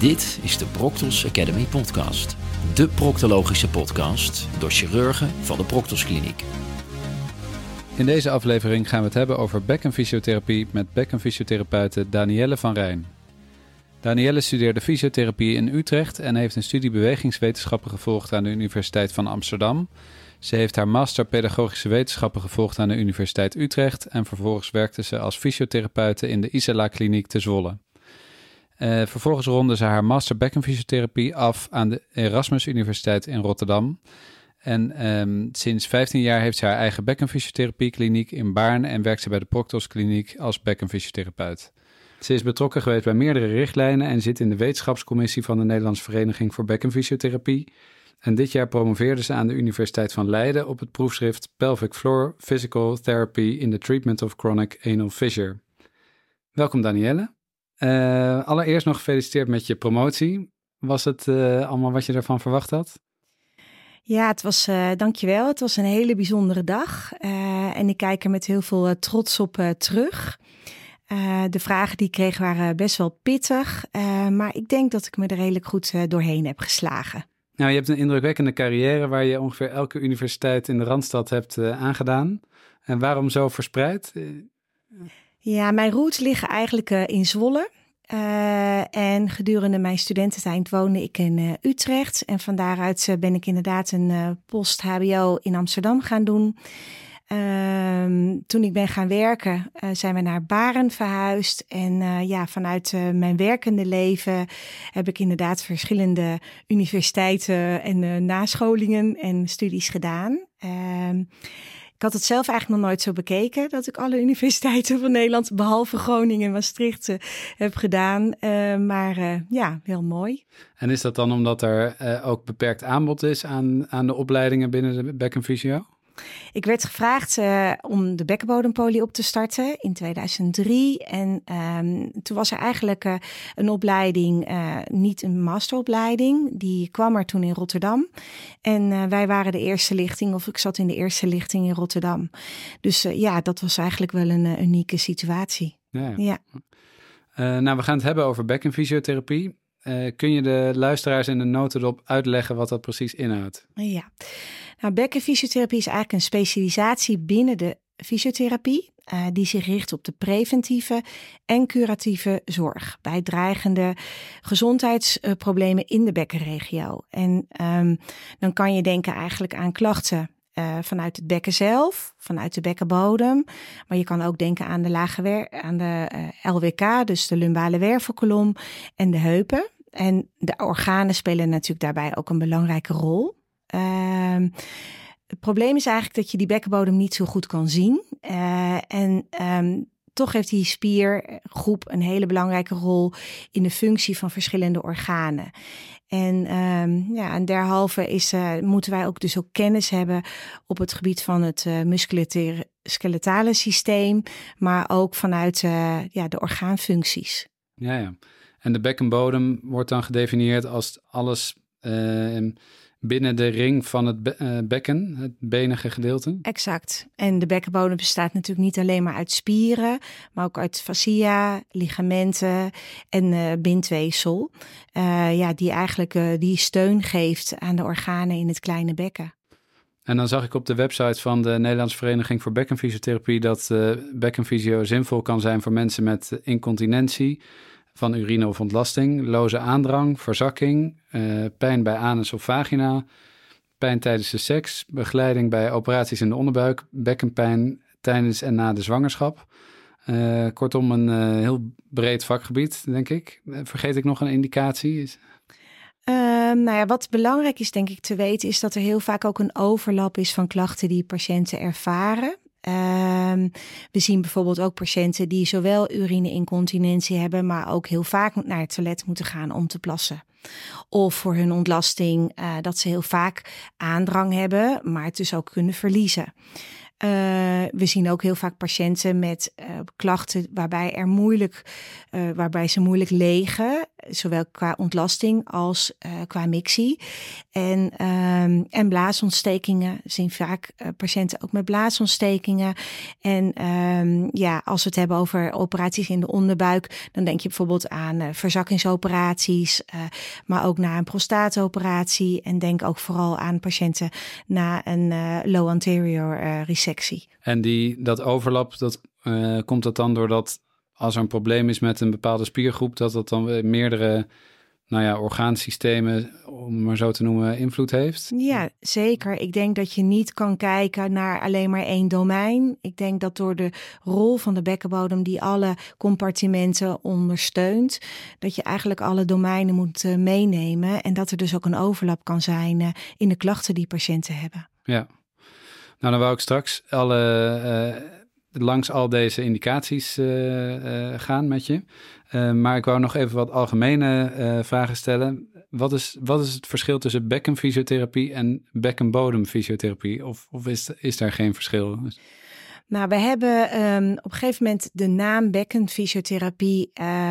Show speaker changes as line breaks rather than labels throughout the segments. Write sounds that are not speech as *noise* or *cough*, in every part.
Dit is de Proctos Academy podcast. De proctologische podcast door chirurgen van de Proctos Kliniek.
In deze aflevering gaan we het hebben over bekkenfysiotherapie met bekkenfysiotherapeute Danielle van Rijn. Danielle studeerde fysiotherapie in Utrecht en heeft een studie bewegingswetenschappen gevolgd aan de Universiteit van Amsterdam. Ze heeft haar master pedagogische wetenschappen gevolgd aan de Universiteit Utrecht en vervolgens werkte ze als fysiotherapeute in de Isela Kliniek te Zwolle. Uh, vervolgens ronde ze haar master bekkenfysiotherapie af aan de Erasmus Universiteit in Rotterdam. En um, sinds 15 jaar heeft ze haar eigen bekkenfysiotherapiekliniek in Baarn en werkt ze bij de Proctos Kliniek als bekkenfysiotherapeut. Ze is betrokken geweest bij meerdere richtlijnen en zit in de wetenschapscommissie van de Nederlandse Vereniging voor Bekkenfysiotherapie. En dit jaar promoveerde ze aan de Universiteit van Leiden op het proefschrift Pelvic Floor Physical Therapy in the Treatment of Chronic Anal Fissure. Welkom Danielle. Uh, allereerst nog gefeliciteerd met je promotie. Was het uh, allemaal wat je ervan verwacht had?
Ja, het was, uh, dankjewel. Het was een hele bijzondere dag. en ik kijk er met heel veel trots op terug. de vragen die ik kreeg waren best wel pittig. maar ik denk dat ik me er redelijk goed doorheen heb geslagen.
Nou, je hebt een indrukwekkende carrière waar je ongeveer elke universiteit in de Randstad hebt aangedaan. En waarom zo verspreid?
Ja, mijn roots liggen eigenlijk uh, in Zwolle. Uh, en gedurende mijn studententijd woonde ik in uh, Utrecht. En van daaruit ben ik inderdaad een post-HBO in Amsterdam gaan doen. Ehm, toen ik ben gaan werken, zijn we naar Baren verhuisd. En ja, vanuit mijn werkende leven heb ik inderdaad verschillende universiteiten en nascholingen en studies gedaan. Ik had het zelf eigenlijk nog nooit zo bekeken dat ik alle *laughs* universiteiten van Nederland, behalve Groningen en Maastricht, uh, heb gedaan. Uh, maar uh, ja, heel mooi.
En is dat dan omdat er ook beperkt aanbod is aan, aan de opleidingen binnen de bekkenfysio?
Ik werd gevraagd uh, om de bekkenbodempolie op te starten in 2003. En um, toen was er eigenlijk uh, een opleiding, uh, niet een masteropleiding. Die kwam er toen in Rotterdam. En wij waren de eerste lichting, of ik zat in de eerste lichting in Rotterdam. Dus ja, dat was eigenlijk wel een unieke situatie. Ja. ja.
nou, we gaan het hebben over bekkenfysiotherapie. Kun je de luisteraars in de notendop uitleggen wat dat precies inhoudt?
Ja. Nou, bekkenfysiotherapie is eigenlijk een specialisatie binnen de fysiotherapie. Uh, die zich richt op de preventieve en curatieve zorg bij dreigende gezondheidsproblemen in de bekkenregio. En um, dan kan je denken eigenlijk aan klachten uh, vanuit het bekken zelf, vanuit de bekkenbodem. Maar je kan ook denken aan de lage wer aan de uh, LWK, dus de lumbale wervelkolom en de heupen. En de organen spelen natuurlijk daarbij ook een belangrijke rol. Uh, het probleem is eigenlijk dat je die bekkenbodem niet zo goed kan zien. Uh, en um, toch heeft die spiergroep een hele belangrijke rol in de functie van verschillende organen. En, um, ja, en derhalve is, uh, moeten wij ook dus ook kennis hebben op het gebied van het uh, musculoskeletale systeem, maar ook vanuit uh, ja, de orgaanfuncties.
Ja, ja. En de bekkenbodem wordt dan gedefinieerd als alles binnen de ring van het uh, bekken, het benige gedeelte.
Exact. En de bekkenbodem bestaat natuurlijk niet alleen maar uit spieren, maar ook uit fascia, ligamenten en uh, bindweefsel. Uh, ja, die eigenlijk die steun geeft aan de organen in het kleine bekken.
En dan zag ik op de website van de Nederlandse Vereniging voor Bekkenfysiotherapie dat bekkenfysio zinvol kan zijn voor mensen met incontinentie van urine of ontlasting, loze aandrang, verzakking, uh, pijn bij anus of vagina, pijn tijdens de seks, begeleiding bij operaties in de onderbuik, bekkenpijn tijdens en na de zwangerschap. Uh, kortom, een uh, heel breed vakgebied, denk ik. Vergeet ik nog een indicatie?
Um, nou ja, wat belangrijk is, denk ik, te weten, is dat er heel vaak ook een overlap is van klachten die patiënten ervaren. Um, we zien bijvoorbeeld ook patiënten die zowel urineincontinentie hebben, maar ook heel vaak naar het toilet moeten gaan om te plassen. Of voor hun ontlasting uh, dat ze heel vaak aandrang hebben, maar het dus ook kunnen verliezen. Uh, we zien ook heel vaak patiënten met uh, klachten waarbij er moeilijk, waarbij ze moeilijk legen. Zowel qua ontlasting als qua mixie. En, ehm, en blaasontstekingen zien vaak patiënten ook met blaasontstekingen. En ehm, ja, als we het hebben over operaties in de onderbuik, dan denk je bijvoorbeeld aan verzakkingsoperaties, maar ook na een prostaatoperatie. En denk ook vooral aan patiënten na een low anterior resectie.
En die, dat overlap, dat, komt dat dan doordat als er een probleem is met een bepaalde spiergroep, dat dat dan meerdere nou ja, orgaansystemen, om maar zo te noemen, invloed heeft?
Ja, zeker. Ik denk dat je niet kan kijken naar alleen maar één domein. Ik denk dat door de rol van de bekkenbodem die alle compartimenten ondersteunt, dat je eigenlijk alle domeinen moet uh, meenemen en dat er dus ook een overlap kan zijn uh, in de klachten die patiënten hebben.
Ja. Nou, dan wou ik straks alle uh, langs al deze indicaties uh, gaan met je. Uh, maar ik wou nog even wat algemene vragen stellen. Wat is, wat is het verschil tussen bekkenfysiotherapie en bekkenbodemfysiotherapie? Of, of is, is daar geen verschil?
Nou, we hebben um, op een gegeven moment de naam bekkenfysiotherapie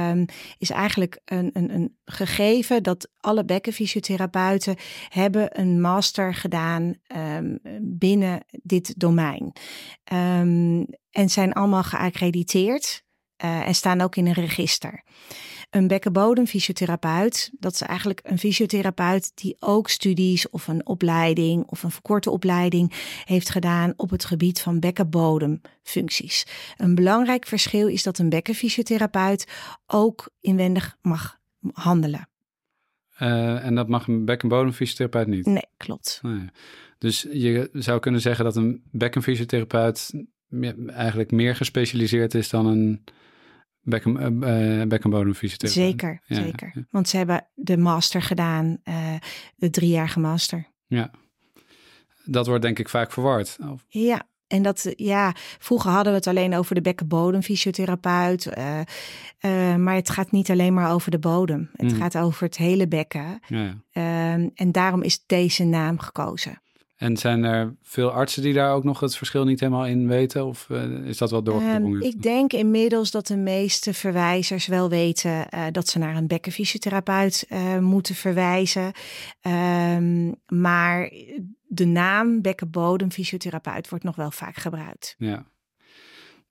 um, is eigenlijk een, een, een gegeven dat alle bekkenfysiotherapeuten hebben een master gedaan um, binnen dit domein. en zijn allemaal geaccrediteerd uh, en staan ook in een register. Een bekkenbodemfysiotherapeut, dat is eigenlijk een fysiotherapeut die ook studies of een opleiding of een verkorte opleiding heeft gedaan op het gebied van bekkenbodemfuncties. Een belangrijk verschil is dat een bekkenfysiotherapeut ook inwendig mag handelen.
Uh, en dat mag een bekkenbodemfysiotherapeut niet?
Nee, klopt.
Dus je zou kunnen zeggen dat een bekkenfysiotherapeut eigenlijk meer gespecialiseerd is dan een Bekken, uh, bekkenbodemfysiotherapie.
Zeker, zeker. Want ze hebben de master gedaan, uh, de driejarige master.
Ja, dat wordt denk ik vaak verward.
Ja, en dat, ja, vroeger hadden we het alleen over de bekkenbodemfysiotherapeut. Uh, uh, maar het gaat niet alleen maar over de bodem. Het mm. gaat over het hele bekken. Ja. Uh, en daarom is deze naam gekozen.
En zijn er veel artsen die daar ook nog het verschil niet helemaal in weten? Of uh, is dat wel doorgedrongen?
Um, ik denk inmiddels dat de meeste verwijzers wel weten uh, dat ze naar een bekkenfysiotherapeut uh, moeten verwijzen. Um, maar de naam bekkenbodemfysiotherapeut wordt nog wel vaak gebruikt.
Ja.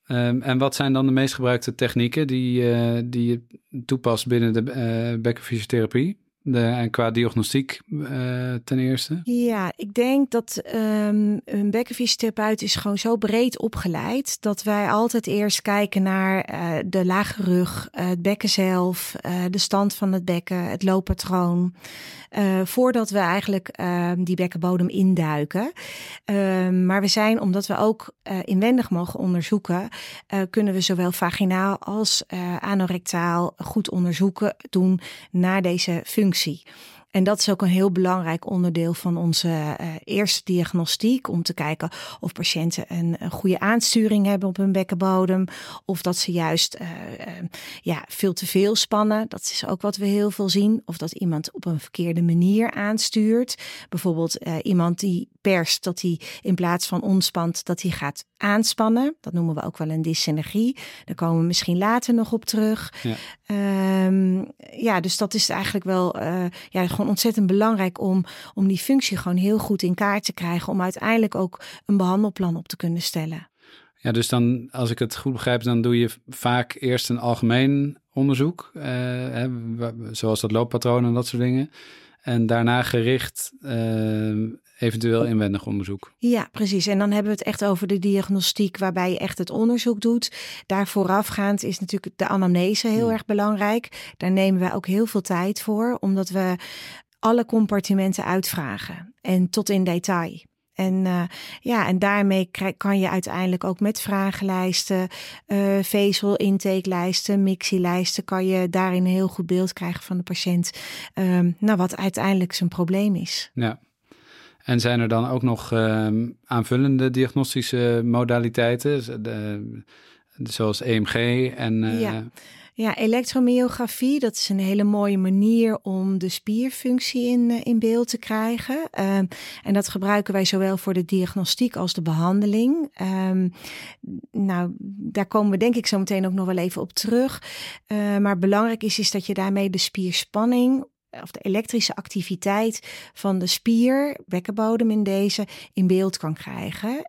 Um, en wat zijn dan de meest gebruikte technieken die, die je toepast binnen de bekkenfysiotherapie? De, en qua diagnostiek uh, ten eerste?
Ja, ik denk dat um, een bekkenfysiotherapeut is gewoon zo breed opgeleid dat wij altijd eerst kijken naar uh, de lage rug, uh, het bekken zelf, de stand van het bekken, het looppatroon. Voordat we eigenlijk ehm, die bekkenbodem induiken. Ehm, maar we zijn, omdat we ook inwendig mogen onderzoeken, kunnen we zowel vaginaal als anorectaal goed onderzoeken doen naar deze functie. En dat is ook een heel belangrijk onderdeel van onze uh, eerste diagnostiek. Om te kijken of patiënten een, een, goede aansturing hebben op hun bekkenbodem. Of dat ze juist uh, uh, ja, veel te veel spannen. Dat is ook wat we heel veel zien. Of dat iemand op een verkeerde manier aanstuurt. Bijvoorbeeld iemand die perst, dat hij in plaats van ontspant, dat hij gaat aanspannen. Dat noemen we ook wel een dyssynergie. Daar komen we misschien later nog op terug. Ja, um, ja dus dat is eigenlijk wel ja, gewoon ontzettend belangrijk om, om die functie gewoon heel goed in kaart te krijgen. Om uiteindelijk ook een behandelplan op te kunnen stellen.
Ja, dus dan, als ik het goed begrijp, dan doe je vaak eerst een algemeen onderzoek, hè, zoals dat looppatroon en dat soort dingen. En daarna gericht uh, eventueel inwendig onderzoek.
Ja, precies. En dan hebben we het echt over de diagnostiek, waarbij je echt het onderzoek doet. Daar voorafgaand is natuurlijk de anamnese heel hmm. erg belangrijk. Daar nemen we ook heel veel tijd voor, omdat we alle compartimenten uitvragen en tot in detail. En uh, ja, en daarmee kan je uiteindelijk ook met vragenlijsten, uh, vezel intakelijsten, mixielijsten, kan je daarin een heel goed beeld krijgen van de patiënt. Um, nou, wat uiteindelijk zijn probleem is.
Ja. En zijn er dan ook nog uh, aanvullende diagnostische modaliteiten, de, zoals EMG en...
Uh... Ja. Ja, elektromyografie, dat is een hele mooie manier om de spierfunctie in, eh, in beeld te krijgen. Um, en dat gebruiken wij zowel voor de diagnostiek als de behandeling. Um, nou, daar komen we denk ik zo meteen ook nog wel even op terug. Uh, maar belangrijk is, is dat je daarmee de spierspanning of de elektrische activiteit van de spier, bekkenbodem in deze, in beeld kan krijgen.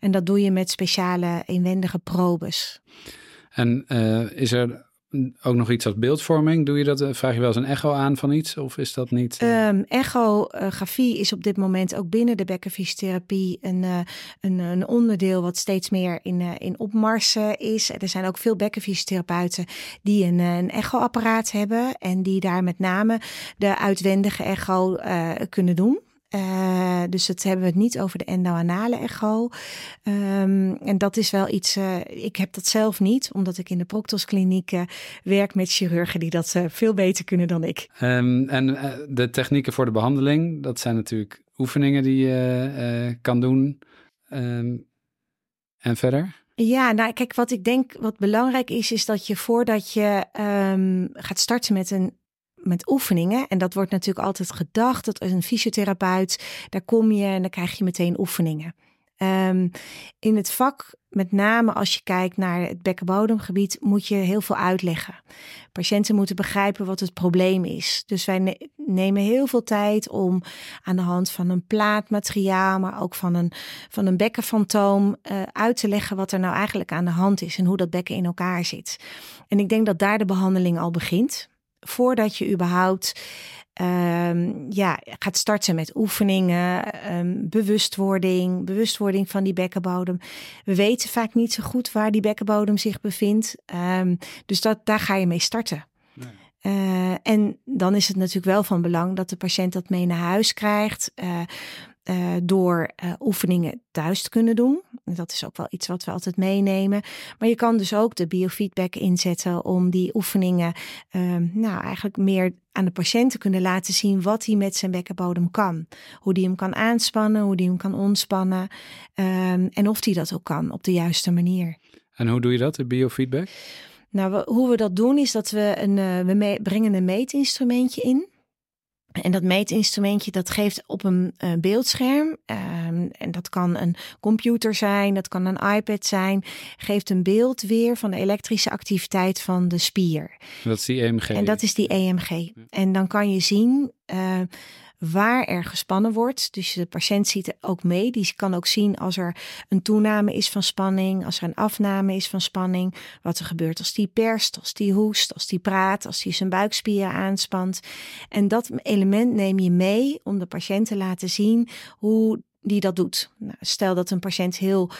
En dat doe je met speciale inwendige probes.
En uh, is er ook nog iets als beeldvorming? Doe je dat? Eh, vraag je wel eens een echo aan van iets? Of is dat niet?
Um, echografie is op dit moment ook binnen de bekkenfysiotherapie een, uh, een, een, onderdeel wat steeds meer in, uh, in opmars is. Er zijn ook veel bekkenfysiotherapeuten die een, een echoapparaat hebben en die daar met name de uitwendige echo kunnen doen. Uh, dus dat hebben we het niet over de endoanale echo. Um, en dat is wel iets, uh, ik heb dat zelf niet, omdat ik in de Proctoskliniek uh, werk met chirurgen die dat veel beter kunnen dan ik.
Um, en de technieken voor de behandeling, dat zijn natuurlijk oefeningen die je kan doen. Um, en verder?
Ja, nou kijk, wat ik denk wat belangrijk is, is dat je voordat je gaat starten met een met oefeningen. En dat wordt natuurlijk altijd gedacht. Dat een fysiotherapeut, daar kom je en dan krijg je meteen oefeningen. Um, in het vak, met name als je kijkt naar het bekkenbodemgebied, moet je heel veel uitleggen. Patiënten moeten begrijpen wat het probleem is. Dus wij ne nemen heel veel tijd om aan de hand van een plaatmateriaal, maar ook van een, van een bekkenfantoom, uh, uit te leggen wat er nou eigenlijk aan de hand is en hoe dat bekken in elkaar zit. En ik denk dat daar de behandeling al begint voordat je überhaupt um, ja, gaat starten met oefeningen, um, bewustwording, bewustwording van die bekkenbodem. We weten vaak niet zo goed waar die bekkenbodem zich bevindt. Um, dus dat, daar ga je mee starten. Nee. Uh, en dan is het natuurlijk wel van belang dat de patiënt dat mee naar huis krijgt. Uh, uh, door uh, oefeningen thuis te kunnen doen. Dat is ook wel iets wat we altijd meenemen. Maar je kan dus ook de biofeedback inzetten om die oefeningen uh, nou, eigenlijk meer aan de patiënt te kunnen laten zien wat hij met zijn bekkenbodem kan. Hoe die hem kan aanspannen, hoe die hem kan ontspannen ehm, en of die dat ook kan op de juiste manier.
En hoe doe je dat, de biofeedback?
Nou, hoe we dat doen is dat we een, uh, we brengen een meetinstrumentje in. En dat meetinstrumentje dat geeft op een uh, beeldscherm, um, en dat kan een computer zijn, dat kan een iPad zijn, geeft een beeld weer van de elektrische activiteit van de spier.
Dat is die EMG.
En dat is die EMG. Ja. En dan kan je zien uh, waar er gespannen wordt. Dus de patiënt ziet er ook mee. Die kan ook zien als er een toename is van spanning, als er een afname is van spanning, wat er gebeurt als die perst, als die hoest, als die praat, als die zijn buikspieren aanspant. En dat element neem je mee om de patiënt te laten zien hoe die dat doet. Nou, stel dat een patiënt heel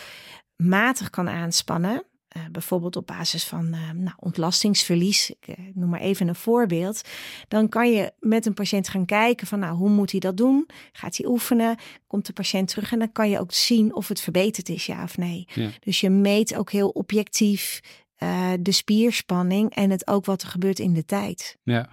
matig kan aanspannen, uh, bijvoorbeeld op basis van uh, nou, ontlastingsverlies, ik uh, noem maar even een voorbeeld, dan kan je met een patiënt gaan kijken van nou, hoe moet hij dat doen? Gaat hij oefenen? Komt de patiënt terug en dan kan je ook zien of het verbeterd is, ja of nee. Ja. Dus je meet ook heel objectief de spierspanning en het ook wat er gebeurt in de tijd.
Ja,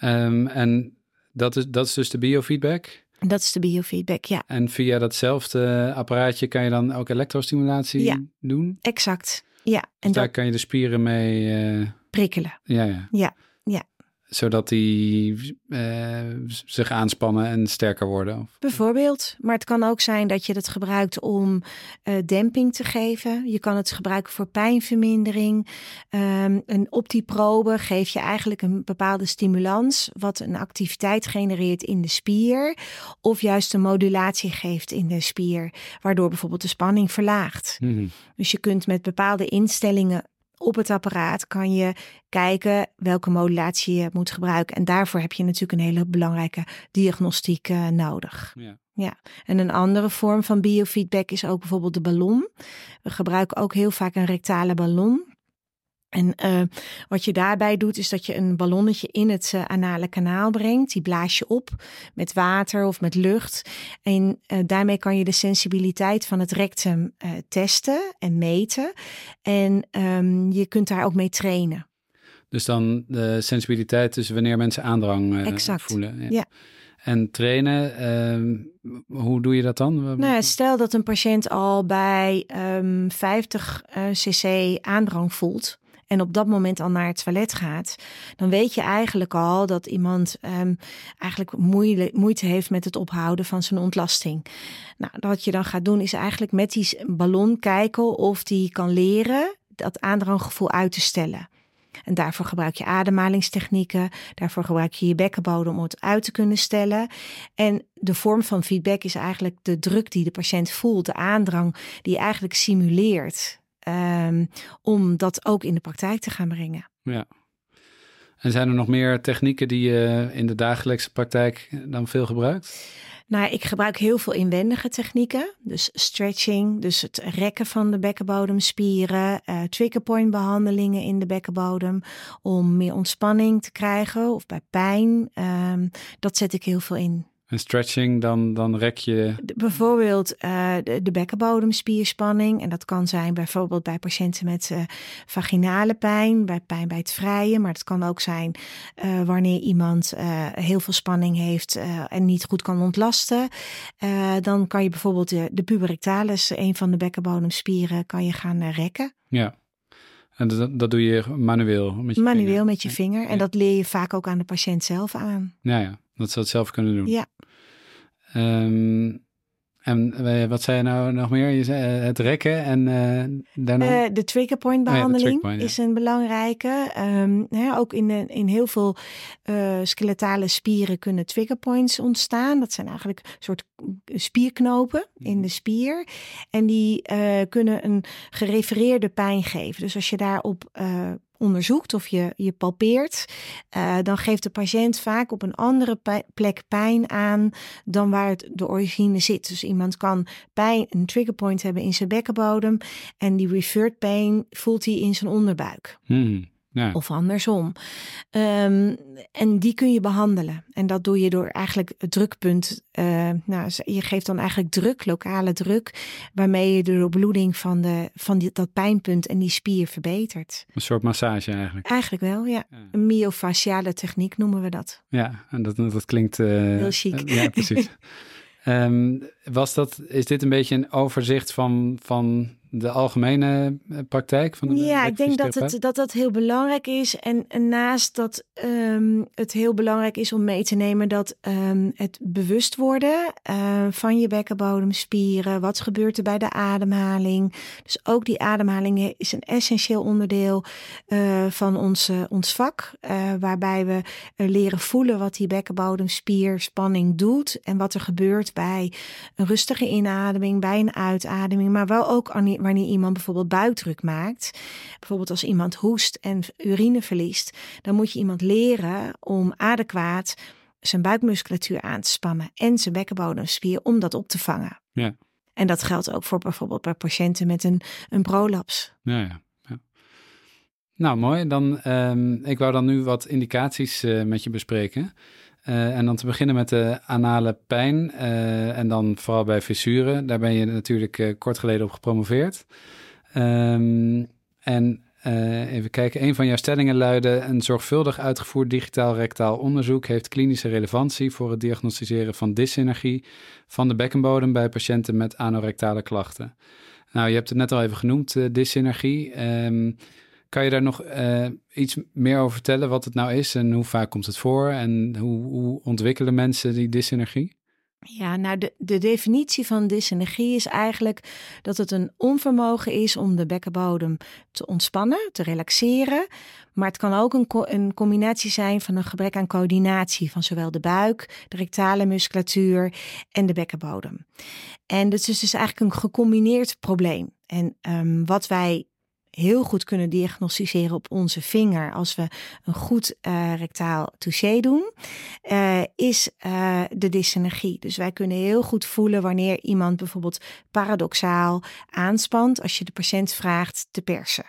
um, en dat is, dat is dus de biofeedback?
Dat is de biofeedback, ja.
En via datzelfde apparaatje kan je dan ook elektrostimulatie
ja,
doen?
Exact, ja.
Dus en daar dat... kan je de spieren mee... Uh...
Prikkelen.
Ja, ja.
Ja, ja
zodat die uh, zich aanspannen en sterker worden?
Bijvoorbeeld. Maar het kan ook zijn dat je het gebruikt om uh, demping te geven. Je kan het gebruiken voor pijnvermindering. Um, en op die probe geef je eigenlijk een bepaalde stimulans, wat een activiteit genereert in de spier. Of juist een modulatie geeft in de spier, waardoor bijvoorbeeld de spanning verlaagt. Mm -hmm. Dus je kunt met bepaalde instellingen op het apparaat kan je kijken welke modulatie je moet gebruiken. En daarvoor heb je natuurlijk een hele belangrijke diagnostiek uh, nodig. Ja. ja. En een andere vorm van biofeedback is ook bijvoorbeeld de ballon. We gebruiken ook heel vaak een rectale ballon. En uh, wat je daarbij doet, is dat je een ballonnetje in het uh, anale kanaal brengt. Die blaas je op met water of met lucht. En uh, daarmee kan je de sensibiliteit van het rectum testen en meten. En um, je kunt daar ook mee trainen.
Dus dan de sensibiliteit is wanneer mensen aandrang
exact.
voelen.
Ja. ja.
En trainen, um, hoe doe je dat dan?
Nou, stel dat een patiënt al bij um, 50 cc aandrang voelt en op dat moment al naar het toilet gaat, dan weet je eigenlijk al dat iemand um, eigenlijk moeite heeft met het ophouden van zijn ontlasting. Nou, wat je dan gaat doen is eigenlijk met die ballon kijken of die kan leren dat aandranggevoel uit te stellen. En daarvoor gebruik je ademhalingstechnieken. Daarvoor gebruik je je bekkenbodem om het uit te kunnen stellen. En de vorm van feedback is eigenlijk de druk die de patiënt voelt, de aandrang die eigenlijk simuleert. Um, om dat ook in de praktijk te gaan brengen.
Ja. En zijn er nog meer technieken die je in de dagelijkse praktijk dan veel gebruikt?
Nou, ik gebruik heel veel inwendige technieken. Dus stretching, dus het rekken van de bekkenbodemspieren, uh, triggerpoint behandelingen in de bekkenbodem om meer ontspanning te krijgen of bij pijn. Um, dat zet ik heel veel in.
En stretching, dan, dan rek je.
bijvoorbeeld uh, de, de, bekkenbodemspierspanning. En dat kan zijn bijvoorbeeld bij patiënten met uh, vaginale pijn, bij pijn bij het vrijen. Maar het kan ook zijn uh, wanneer iemand heel veel spanning heeft en niet goed kan ontlasten. dan kan je bijvoorbeeld de, de puberictalis, een van de bekkenbodemspieren, kan je gaan rekken.
Ja. En dat, dat doe je manueel?
Met je manueel vinger. met je vinger. En dat leer je vaak ook aan de patiënt zelf aan.
Ja, ja. Dat ze het zelf kunnen doen.
Ja.
Um, en eh, wat zei je nou nog meer? Je zei eh, het rekken en uh, daarna?
Uh, de triggerpoint behandeling oh, ja, is een belangrijke. Um, hè, ook in, de, in heel veel uh, skeletale spieren kunnen triggerpoints ontstaan. Dat zijn eigenlijk een soort spierknopen in mhm. de spier. En die kunnen een gerefereerde pijn geven. Dus als je daarop onderzoekt of je, je palpeert, uh, dan geeft de patiënt vaak op een andere plek pijn aan dan waar het de origine zit. Dus iemand kan pijn, een triggerpoint hebben in zijn bekkenbodem en die referred pain voelt hij in zijn onderbuik.
Hmm. Ja.
Of andersom. Um, en die kun je behandelen. En dat doe je door eigenlijk het drukpunt. Uh, nou, je geeft dan eigenlijk druk, lokale druk, waarmee je de doorbloeding van, de, van die, dat pijnpunt en die spier verbetert.
Een soort massage eigenlijk.
Eigenlijk wel, ja. Een myofasciale techniek noemen we dat.
Ja, en dat, dat klinkt. Uh,
Heel chic.
ja, precies. um, *laughs* was dat, is dit een beetje een overzicht van, van de algemene eh, praktijk van de
Ja, ik denk dat het, dat dat heel belangrijk is. En, naast dat um, het heel belangrijk is om mee te nemen dat um, het bewust worden uh, van je bekkenbodemspieren. Wat gebeurt er bij de ademhaling? Dus ook die ademhaling is een essentieel onderdeel uh, van ons, ons vak. Waarbij we leren voelen wat die bekkenbodemspierspanning doet. En wat er gebeurt bij een rustige inademing, bij een uitademing. Maar wel ook aan wanneer iemand bijvoorbeeld buikdruk maakt, bijvoorbeeld als iemand hoest en urine verliest, dan moet je iemand leren om adequaat zijn buikmusculatuur aan te spannen en zijn bekkenbodemspier om dat op te vangen.
Ja.
En dat geldt ook voor bijvoorbeeld bij patiënten met een, een prolaps.
Ja, ja. ja. Nou, mooi. Dan, um, ik wou dan nu wat indicaties uh, met je bespreken. Uh, en dan te beginnen met de anale pijn uh, en dan vooral bij fissuren. Daar ben je natuurlijk uh, kort geleden op gepromoveerd. Um, en even kijken, een van jouw stellingen luidde... een zorgvuldig uitgevoerd digitaal rectaal onderzoek... heeft klinische relevantie voor het diagnosticeren van dysenergie... van de bekkenbodem bij patiënten met anorectale klachten. Nou, je hebt het net al even genoemd, dysenergie... Um, kan je daar nog uh, iets meer over vertellen wat het nou is en hoe vaak komt het voor en hoe, hoe ontwikkelen mensen die dysenergie?
Ja, nou de, de definitie van dysenergie is eigenlijk dat het een onvermogen is om de bekkenbodem te ontspannen, te relaxeren. Maar het kan ook een, een combinatie zijn van een gebrek aan coördinatie van zowel de buik, de rectale musculatuur en de bekkenbodem. En dat is dus eigenlijk een gecombineerd probleem. En um, wat wij heel goed kunnen diagnosticeren op onze vinger als we een goed uh, rectaal touché doen, uh, is uh, de dysenergie. Dus wij kunnen heel goed voelen wanneer iemand bijvoorbeeld paradoxaal aanspant als je de patiënt vraagt te persen.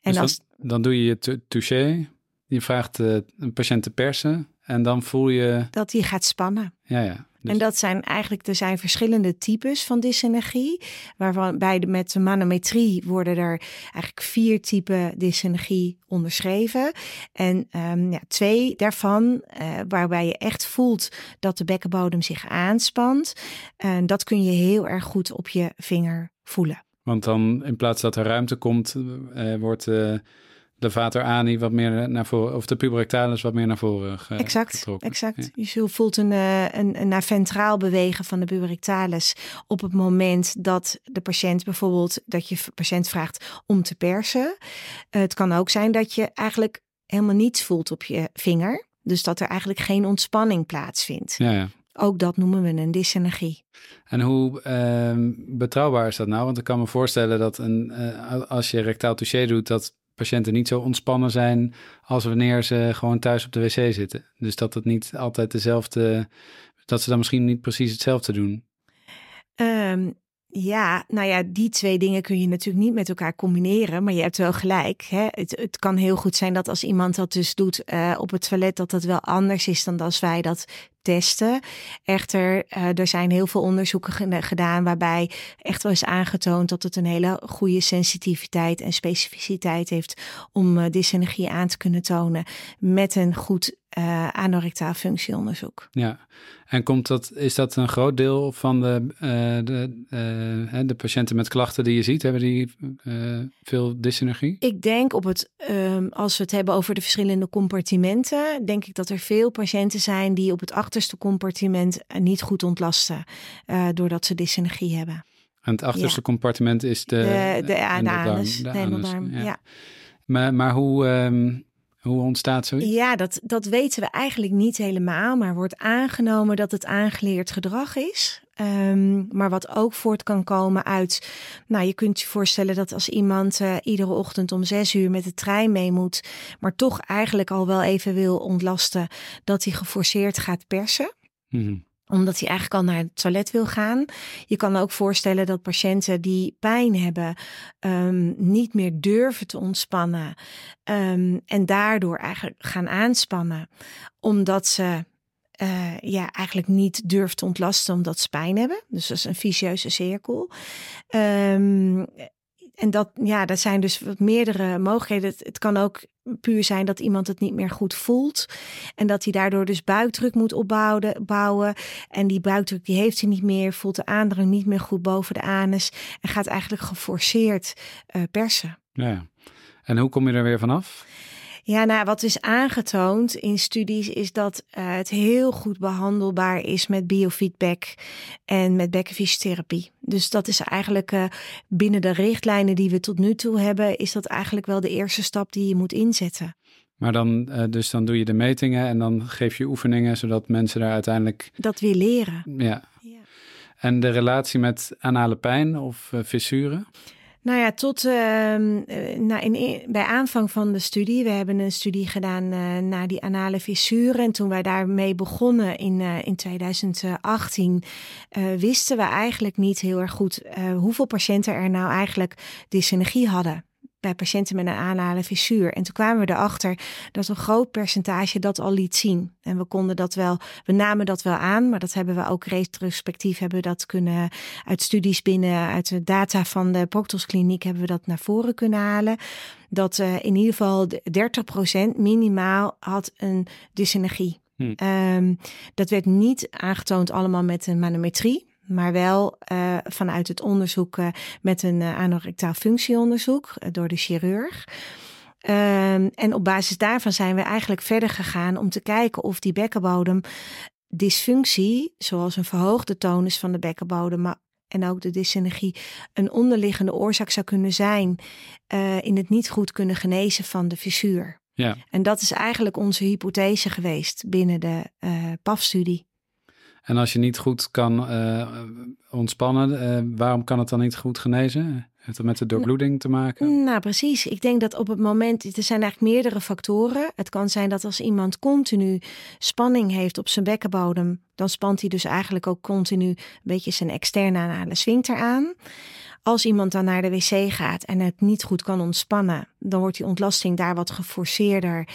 En dus als, dan doe je je touché, je vraagt een patiënt te persen en dan voel je...
Dat hij gaat spannen.
Ja, ja.
Dus... En dat zijn eigenlijk, er zijn verschillende types van dysenergie. Waarvan bij de, met de manometrie worden er eigenlijk vier typen dysenergie onderschreven. En um, ja, twee daarvan, uh, waarbij je echt voelt dat de bekkenbodem zich aanspant. En dat kun je heel erg goed op je vinger voelen.
Want dan in plaats dat er ruimte komt, uh, wordt uh, levator ani wat meer naar voren, of de pubertalis wat meer naar voren ge,
exact,
getrokken.
Exact. Ja. Je voelt een, een, een naar ventraal bewegen van de pubertalis op het moment dat de patiënt bijvoorbeeld, dat je patiënt vraagt om te persen. het kan ook zijn dat je eigenlijk helemaal niets voelt op je vinger. Dus dat er eigenlijk geen ontspanning plaatsvindt.
Ja, ja.
Ook dat noemen we een dysenergie.
En hoe uh, betrouwbaar is dat nou? Want ik kan me voorstellen dat een, als je rectaal touché doet, dat patiënten niet zo ontspannen zijn als wanneer ze gewoon thuis op de wc zitten. Dus dat het niet altijd dezelfde, dat ze dan misschien niet precies hetzelfde doen.
Um, ja, nou ja, die twee dingen kun je natuurlijk niet met elkaar combineren, maar je hebt wel gelijk. Hè? Het, het kan heel goed zijn dat als iemand dat dus doet uh, op het toilet, dat dat wel anders is dan als wij dat testen. Echter, uh, er zijn heel veel onderzoeken gedaan waarbij echt wel is aangetoond dat het een hele goede sensitiviteit en specificiteit heeft om uh, dysenergie aan te kunnen tonen met een goed uh, anorectaal functieonderzoek.
Ja, en komt dat, is dat een groot deel van de, uh, de, uh, de patiënten met klachten die je ziet? Hebben die veel dysenergie?
Ik denk op het, um, als we het hebben over de verschillende compartimenten, denk ik dat er veel patiënten zijn die op het achterste compartiment niet goed ontlasten, doordat ze dysenergie hebben.
En het achterste ja. compartiment is de,
de, de, de, anus, de, hemeldarm, ja. ja.
Maar, maar hoe... Um, hoe ontstaat zoiets?
Ja, dat, dat weten we eigenlijk niet helemaal, maar wordt aangenomen dat het aangeleerd gedrag is. Um, maar wat ook voort kan komen uit, nou je kunt je voorstellen dat als iemand uh, iedere ochtend om zes uur met de trein mee moet, maar toch eigenlijk al wel even wil ontlasten, dat hij geforceerd gaat persen. Mm -hmm omdat hij eigenlijk al naar het toilet wil gaan. Je kan ook voorstellen dat patiënten die pijn hebben, um, niet meer durven te ontspannen. Um, en daardoor eigenlijk gaan aanspannen. Omdat ze uh, ja, eigenlijk niet durven te ontlasten omdat ze pijn hebben. Dus dat is een vicieuze cirkel. Um, en dat, ja, dat zijn dus wat meerdere mogelijkheden. Het, kan ook puur zijn dat iemand het niet meer goed voelt. En dat hij daardoor dus buikdruk moet opbouwen. Bouwen. En die buikdruk die heeft hij niet meer. Voelt de aandrang niet meer goed boven de anus. En gaat eigenlijk geforceerd uh, persen.
Ja. En hoe kom je er weer vanaf?
Ja, nou, wat is aangetoond in studies is dat uh, het heel goed behandelbaar is met biofeedback en met bekkenfysiotherapie. Dus dat is eigenlijk uh, binnen de richtlijnen die we tot nu toe hebben, is dat eigenlijk wel de eerste stap die je moet inzetten.
Maar dan, uh, dus dan doe je de metingen en dan geef je oefeningen zodat mensen daar uiteindelijk.
Dat weer leren.
Ja. ja. En de relatie met anale pijn of fissuren?
Nou ja, tot uh, nou in, bij aanvang van de studie. We hebben een studie gedaan uh, naar die anale fissuren. En toen wij daarmee begonnen in, uh, in 2018, wisten we eigenlijk niet heel erg goed hoeveel patiënten er nou eigenlijk dysenergie hadden bij patiënten met een anale fissuur. En toen kwamen we erachter dat een groot percentage dat al liet zien. En we konden dat wel, we namen dat wel aan, maar dat hebben we ook retrospectief hebben we dat kunnen uit studies binnen, uit de data van de Proctos Kliniek hebben we dat naar voren kunnen halen. Dat uh, in ieder geval 30% minimaal had een dysenergie. Hmm. Um, dat werd niet aangetoond allemaal met een manometrie maar wel uh, vanuit het onderzoek uh, met een uh, anorectaal functieonderzoek door de chirurg. Um, en op basis daarvan zijn we eigenlijk verder gegaan om te kijken of die bekkenbodem dysfunctie, zoals een verhoogde tonus van de bekkenbodem, maar en ook de dysenergie een onderliggende oorzaak zou kunnen zijn in het niet goed kunnen genezen van de fissuur.
Ja.
En dat is eigenlijk onze hypothese geweest binnen de PAF-studie.
En als je niet goed kan uh, ontspannen, uh, waarom kan het dan niet goed genezen? Heeft dat met de doorbloeding te maken?
Nou, precies. Ik denk dat op het moment, er zijn eigenlijk meerdere factoren. Het kan zijn dat als iemand continu spanning heeft op zijn bekkenbodem, dan spant hij dus eigenlijk ook continu een beetje zijn externe anale sphincter aan. Als iemand dan naar de wc gaat en het niet goed kan ontspannen, dan wordt die ontlasting daar wat geforceerder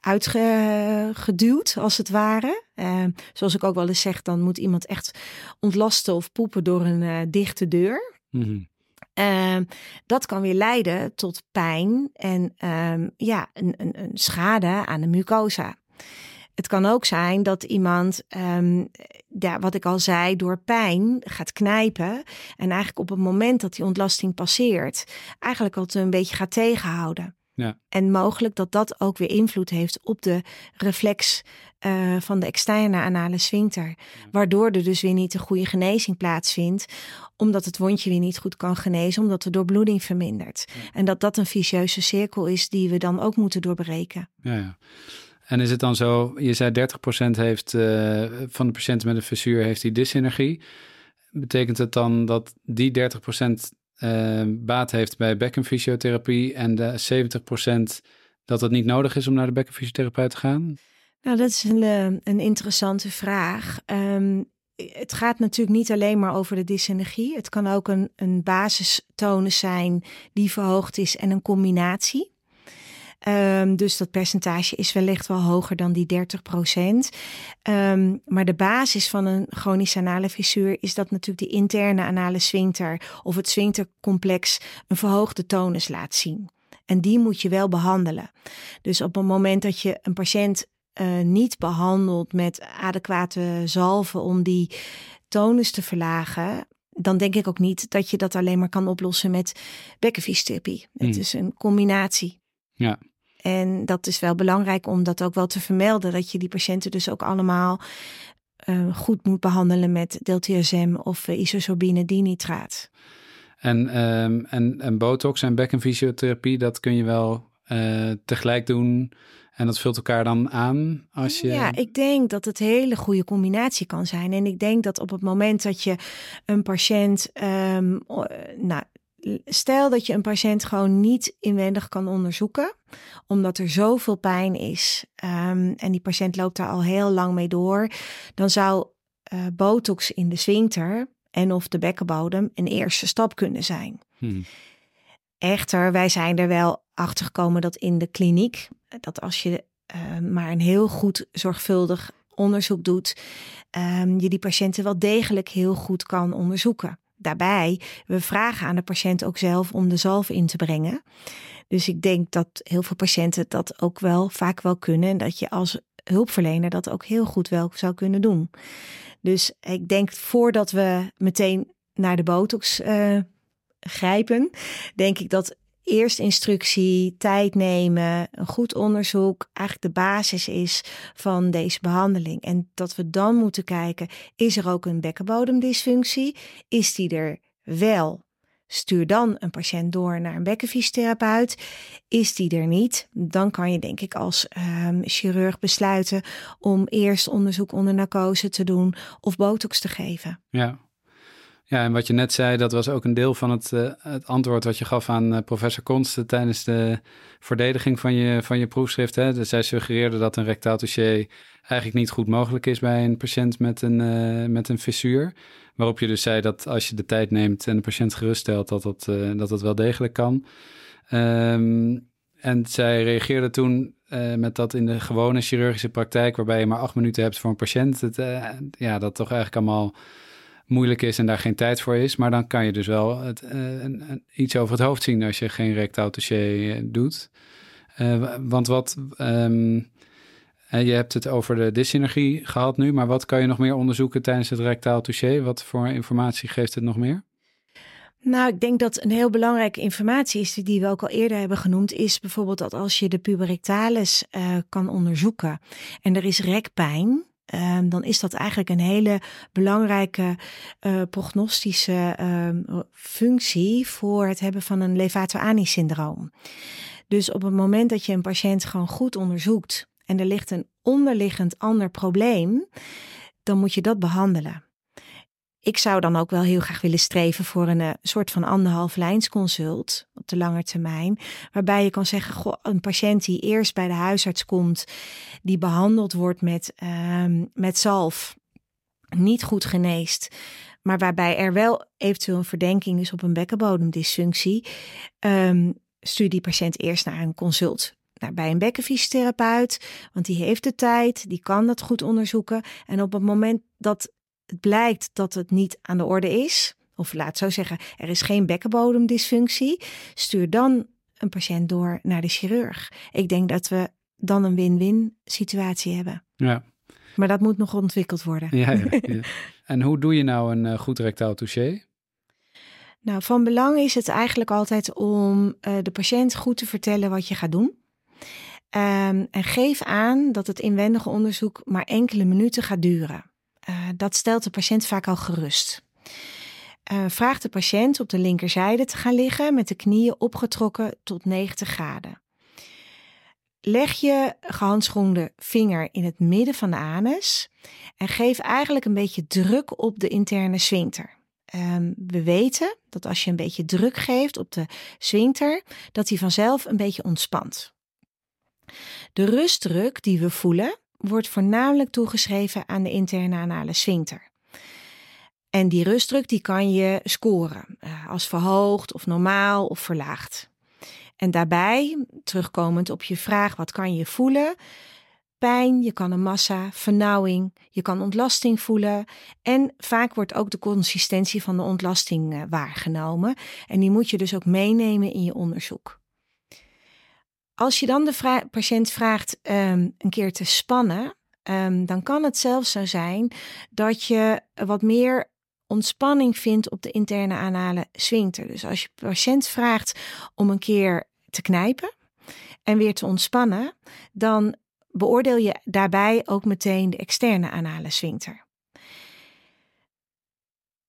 uitgeduwd, als het ware. Uh, zoals ik ook wel eens zeg, dan moet iemand echt ontlasten of poepen door een uh, dichte deur. Mm -hmm. Uh, dat kan weer leiden tot pijn en um, ja, een, een, een schade aan de mucosa. Het kan ook zijn dat iemand, um, ja, wat ik al zei, door pijn gaat knijpen. En eigenlijk op het moment dat die ontlasting passeert, eigenlijk al een beetje gaat tegenhouden.
Ja.
En mogelijk dat dat ook weer invloed heeft op de reflex uh, van de externe anale sphincter. Waardoor er dus weer niet de goede genezing plaatsvindt. Omdat het wondje weer niet goed kan genezen, omdat de doorbloeding vermindert. En dat dat een vicieuze cirkel is die we dan ook moeten doorbreken.
Ja, ja. En is het dan zo, je zei 30% heeft uh, van de patiënten met een fissuur heeft die dysenergie. Betekent het dan dat die 30% uh, baat heeft bij bekkenfysiotherapie en de 70% dat het niet nodig is om naar de bekkenfysiotherapeut te gaan?
Nou, dat is een, eh, een interessante vraag. Um, het gaat natuurlijk niet alleen maar over de dysenergie. Het kan ook een, een zijn die verhoogd is en een combinatie. Um, dus dat percentage is wellicht wel hoger dan die 30 procent. Um, maar de basis van een chronische anale fissuur is dat natuurlijk de interne anale sphincter of het sphinctercomplex een verhoogde tonus laat zien. En die moet je wel behandelen. Dus op het moment dat je een patiënt uh, niet behandelt met adequate zalven om die tonus te verlagen, dan denk ik ook niet dat je dat alleen maar kan oplossen met bekkenfysiotherapie. Het hmm. is een combinatie.
Ja.
En dat is wel belangrijk om dat ook wel te vermelden, dat je die patiënten dus ook allemaal uh, goed moet behandelen met deltiazem of uh, isosorbine dinitraat.
En, um, en, en botox en bekkenfysiotherapie, dat kun je wel uh, tegelijk doen en dat vult elkaar dan aan als je.
Ja, ik denk dat het een hele goede combinatie kan zijn. En ik denk dat op het moment dat je een patiënt. Um, nou, stel dat je een patiënt gewoon niet inwendig kan onderzoeken, omdat er zoveel pijn is. Um, en die patiënt loopt daar al heel lang mee door. Dan zou uh, botox in de sphincter en of de bekkenbodem een eerste stap kunnen zijn. Hmm. Echter, wij zijn er wel achter gekomen dat in de kliniek, dat als je uh, maar een heel goed zorgvuldig onderzoek doet, um, je die patiënten wel degelijk heel goed kan onderzoeken. Daarbij, we vragen aan de patiënt ook zelf om de zalf in te brengen. Dus ik denk dat heel veel patiënten dat ook wel vaak wel kunnen. En dat je als hulpverlener dat ook heel goed wel zou kunnen doen. Dus ik denk voordat we meteen naar de botox uh, grijpen, denk ik dat eerst instructie, tijd nemen, een goed onderzoek eigenlijk de basis is van deze behandeling. En dat we dan moeten kijken, is er ook een bekkenbodemdysfunctie? Is die er wel? Stuur dan een patiënt door naar een bekkenfysiotherapeut. Is die er niet, dan kan je denk ik als um, chirurg besluiten om eerst onderzoek onder narcose te doen of botox te geven.
Ja, ja, en wat je net zei, dat was ook een deel van het, uh, het antwoord wat je gaf aan uh, professor Konsten tijdens de verdediging van je, van je proefschrift. Hè? Dus zij suggereerde dat een rectaal dossier eigenlijk niet goed mogelijk is bij een patiënt met een, met een fissuur. Waarop je dus zei dat als je de tijd neemt en de patiënt geruststelt, dat dat, dat, dat wel degelijk kan. Um, en zij reageerde toen met dat in de gewone chirurgische praktijk, waarbij je maar acht minuten hebt voor een patiënt, het, ja, dat toch eigenlijk allemaal moeilijk is en daar geen tijd voor is. Maar dan kan je dus wel het, uh, een, iets over het hoofd zien als je geen rectaal dossier eh, doet. Uh, want wat, um, je hebt het over de dysenergie gehad nu, maar wat kan je nog meer onderzoeken tijdens het rectaal dossier? Wat voor informatie geeft het nog meer?
Nou, ik denk dat een heel belangrijke informatie is, die we ook al eerder hebben genoemd, is bijvoorbeeld dat als je de puberectalis uh, kan onderzoeken en er is rekpijn, um, dan is dat eigenlijk een hele belangrijke uh, prognostische uh, functie voor het hebben van een Levato-Ani-syndroom. Dus op het moment dat je een patiënt gewoon goed onderzoekt en er ligt een onderliggend ander probleem, dan moet je dat behandelen. Ik zou dan ook wel heel graag willen streven voor een uh, soort van anderhalf lijnsconsult op de lange termijn. Waarbij je kan zeggen, goh, een patiënt die eerst bij de huisarts komt, die behandeld wordt met, uh, met zalf, niet goed geneest. Maar waarbij er wel eventueel een verdenking is op een bekkenbodemdysfunctie. Um, stuur die patiënt eerst naar een consult naar, bij een bekkenfysiotherapeut. Want die heeft de tijd, die kan dat goed onderzoeken. En op het moment dat het blijkt dat het niet aan de orde is, of laat zo zeggen, er is geen bekkenbodemdysfunctie, stuur dan een patiënt door naar de chirurg. Ik denk dat we dan een win-win situatie hebben.
Ja.
Maar dat moet nog ontwikkeld worden.
Ja, ja, *laughs* ja. En hoe doe je nou een uh, goed rectaal touché?
Nou, van belang is het eigenlijk altijd om uh, de patiënt goed te vertellen wat je gaat doen. Um, en geef aan dat het inwendige onderzoek maar enkele minuten gaat duren. Uh, dat stelt de patiënt vaak al gerust. Uh, vraag de patiënt op de linkerzijde te gaan liggen met de knieën opgetrokken tot 90 graden. Leg je gehandschoende vinger in het midden van de anus en geef eigenlijk een beetje druk op de interne sphincter. Um, we weten dat als je een beetje druk geeft op de sphincter, dat die vanzelf een beetje ontspant. De rustdruk die we voelen, wordt voornamelijk toegeschreven aan de interne anale sphincter. En die rustdruk die kan je scoren uh, als verhoogd of normaal of verlaagd. En daarbij, terugkomend op je vraag wat kan je voelen, pijn, je kan een massa, vernauwing, je kan ontlasting voelen en vaak wordt ook de consistentie van de ontlasting uh, waargenomen en die moet je dus ook meenemen in je onderzoek. Als je dan de patiënt vraagt um, een keer te spannen, um, dan kan het zelfs zo zijn dat je wat meer ontspanning vindt op de interne anale sphincter. Dus als je patiënt vraagt om een keer te knijpen en weer te ontspannen, dan beoordeel je daarbij ook meteen de externe anale sphincter.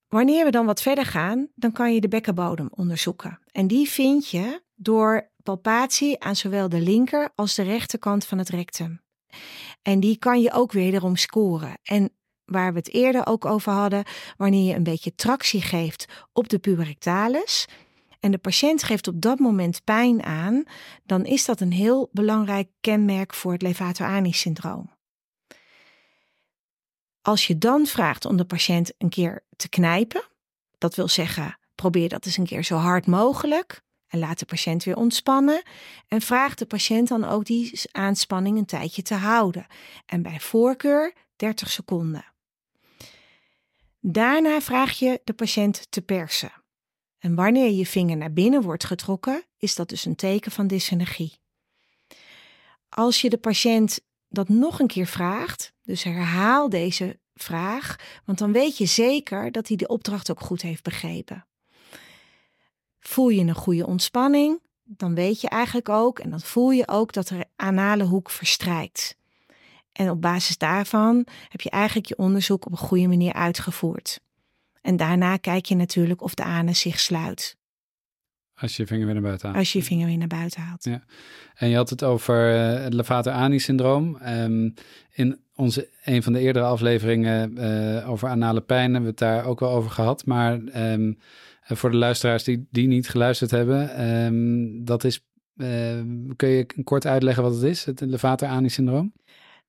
Wanneer we dan wat verder gaan, dan kan je de bekkenbodem onderzoeken. En die vind je door palpatie aan zowel de linker als de rechterkant van het rectum. En die kan je ook wederom scoren. En waar we het eerder ook over hadden, wanneer je een beetje tractie geeft op de puberectalis en de patiënt geeft op dat moment pijn aan, dan is dat een heel belangrijk kenmerk voor het levator syndroom. Als je dan vraagt om de patiënt een keer te knijpen, dat wil zeggen, probeer dat eens een keer zo hard mogelijk en laat de patiënt weer ontspannen en vraag de patiënt dan ook die aanspanning een tijdje te houden en bij voorkeur 30 seconden. Daarna vraag je de patiënt te persen. En wanneer je vinger naar binnen wordt getrokken, is dat dus een teken van dysenergie. Als je de patiënt dat nog een keer vraagt, dus herhaal deze vraag, want dan weet je zeker dat hij de opdracht ook goed heeft begrepen. Voel je een goede ontspanning, dan weet je eigenlijk ook en dan voel je ook dat de anale hoek verstrijkt. En op basis daarvan heb je eigenlijk je onderzoek op een goede manier uitgevoerd. En daarna kijk je natuurlijk of de anus zich sluit.
Als je je vinger weer naar buiten haalt.
Als je je vinger weer naar buiten haalt.
Ja. En je had het over uh, het Levator-Ani-syndroom. Um, in onze, een van de eerdere afleveringen uh, over anale pijn hebben we het daar ook wel over gehad. Maar um, voor de luisteraars die, die niet geluisterd hebben, um, dat is, uh, kun je kort uitleggen wat het is, het Levator-Ani-syndroom?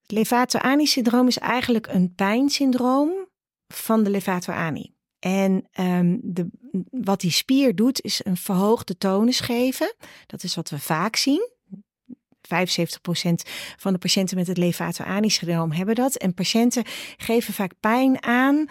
Het Levator-Ani-syndroom is eigenlijk een pijnsyndroom van de Levator-Ani. En um, de, wat die spier doet, is een verhoogde tonus geven. Dat is wat we vaak zien. 75% van de patiënten met het levator-ani-syndroom hebben dat. En patiënten geven vaak pijn aan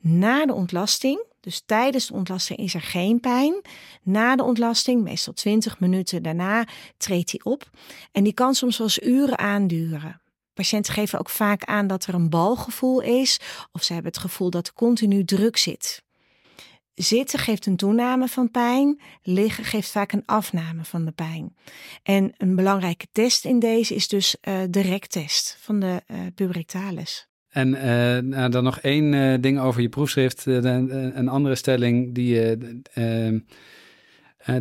na de ontlasting. Dus tijdens de ontlasting is er geen pijn. Na de ontlasting, meestal 20 minuten daarna, treedt die op. En die kan soms wel uren aanduren. Patiënten geven ook vaak aan dat er een balgevoel is of ze hebben het gevoel dat er continu druk zit. Zitten geeft een toename van pijn, liggen geeft vaak een afname van de pijn. En een belangrijke test in deze is dus uh, de rektest van de uh.
En uh, nou, dan nog één ding over je proefschrift. een andere stelling die ehm,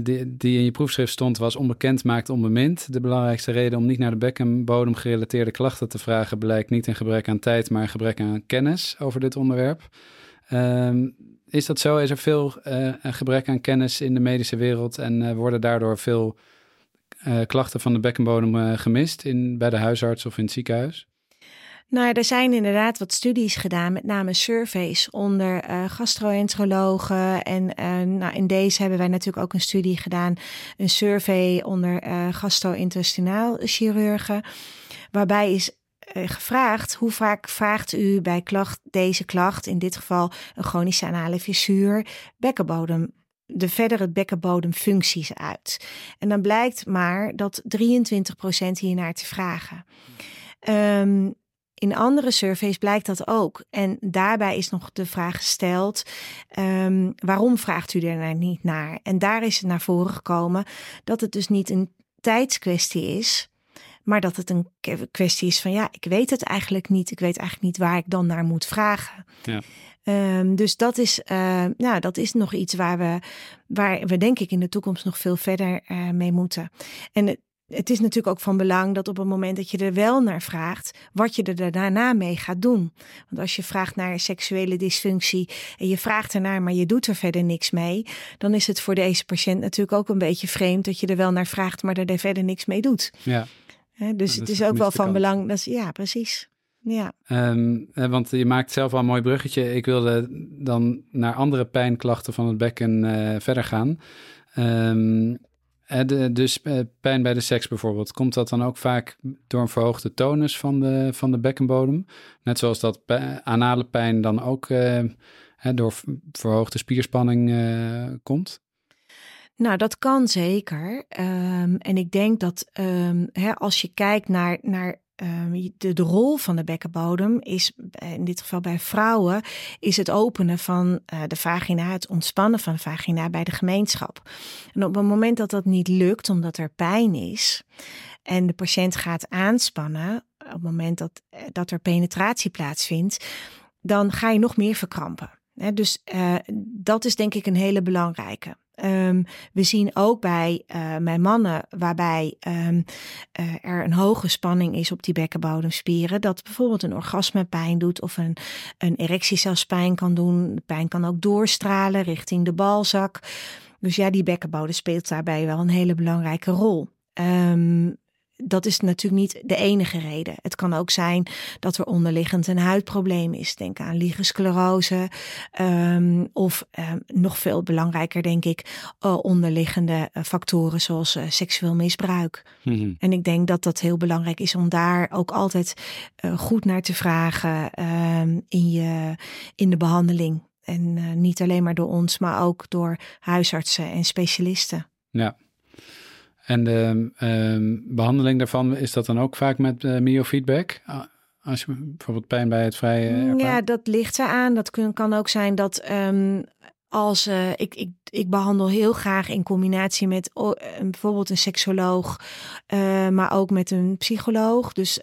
die, die in je proefschrift stond, was onbekend maakt onbemind. De belangrijkste reden om niet naar de bekkenbodem gerelateerde klachten te vragen blijkt niet een gebrek aan tijd, maar een gebrek aan kennis over dit onderwerp. Um, is dat zo? Is er veel uh, gebrek aan kennis in de medische wereld en worden daardoor veel klachten van de bekkenbodem gemist in, bij de huisarts of in het ziekenhuis?
Nou, er zijn inderdaad wat studies gedaan, met name surveys onder uh, gastroenterologen. En uh, nou, in deze hebben wij natuurlijk ook een studie gedaan, een survey onder uh, gastro-intestinaal chirurgen. Waarbij is gevraagd hoe vaak vraagt u bij klacht, deze klacht, in dit geval een chronische anale fissuur, bekkenbodem de verdere bekkenbodemfuncties uit. En dan blijkt maar dat 23% hiernaar te vragen. Um, in andere surveys blijkt dat ook. En daarbij is nog de vraag gesteld: um, waarom vraagt u er nou niet naar? En daar is het naar voren gekomen dat het dus niet een tijdskwestie is. Maar dat het een kwestie is van ja, ik weet het eigenlijk niet. Ik weet eigenlijk niet waar ik dan naar moet vragen. Ja. Um, dus dat is, uh, nou, dat is nog iets waar we, waar we denk ik in de toekomst nog veel verder uh, mee moeten. En het, het is natuurlijk ook van belang dat op het moment dat je er wel naar vraagt, wat je er daarna mee gaat doen. Want als je vraagt naar seksuele dysfunctie en je vraagt ernaar, maar je doet er verder niks mee, dan is het voor deze patiënt natuurlijk ook een beetje vreemd dat je er wel naar vraagt, maar er verder niks mee doet. Ja. dus het is ook wel van belang. Dat is, ja, precies. Ja.
Um, want je maakt zelf al een mooi bruggetje. Ik wilde dan naar andere pijnklachten van het bekken uh, verder gaan. Um, dus uh, pijn bij de seks bijvoorbeeld, komt dat dan ook vaak door een verhoogde tonus van de, van de bekkenbodem? Net zoals dat anale pijn dan ook uh, door verhoogde spierspanning komt?
Nou, dat kan zeker. Um, en ik denk dat um, hè, als je kijkt naar, naar Ehm, de, rol van de bekkenbodem is, in dit geval bij vrouwen, is het openen van uh, de vagina, het ontspannen van de vagina bij de gemeenschap. En op het moment dat dat niet lukt, omdat er pijn is, en de patiënt gaat aanspannen, op het moment dat, eh, dat er penetratie plaatsvindt, dan ga je nog meer verkrampen. dus dat is denk ik een hele belangrijke. Um, we zien ook bij, uh, bij mannen waarbij um, uh, er een hoge spanning is op die bekkenbodemspieren, dat bijvoorbeeld een orgasme pijn doet of een, een erectie zelfs pijn kan doen. Pijn kan ook doorstralen richting de balzak. Dus ja, die bekkenbodem speelt daarbij wel een hele belangrijke rol. Um, dat is natuurlijk niet de enige reden. Het kan ook zijn dat er onderliggend een huidprobleem is. Denk aan liegensclerose. Um, of um, nog veel belangrijker, denk ik, uh, onderliggende uh, factoren zoals uh, seksueel misbruik. Mm -hmm. En ik denk dat dat heel belangrijk is om daar ook altijd goed naar te vragen um, in, je, in de behandeling. En niet alleen maar door ons, maar ook door huisartsen en specialisten.
Ja, en de um, behandeling daarvan, is dat dan ook vaak met uh, myofeedback? Als je bijvoorbeeld pijn bij het vrije.
Ja, dat ligt eraan. Dat kun, kan ook zijn dat um, als uh, ik, ik ik behandel heel graag in combinatie met uh, bijvoorbeeld een seksoloog, uh, maar ook met een psycholoog. Dus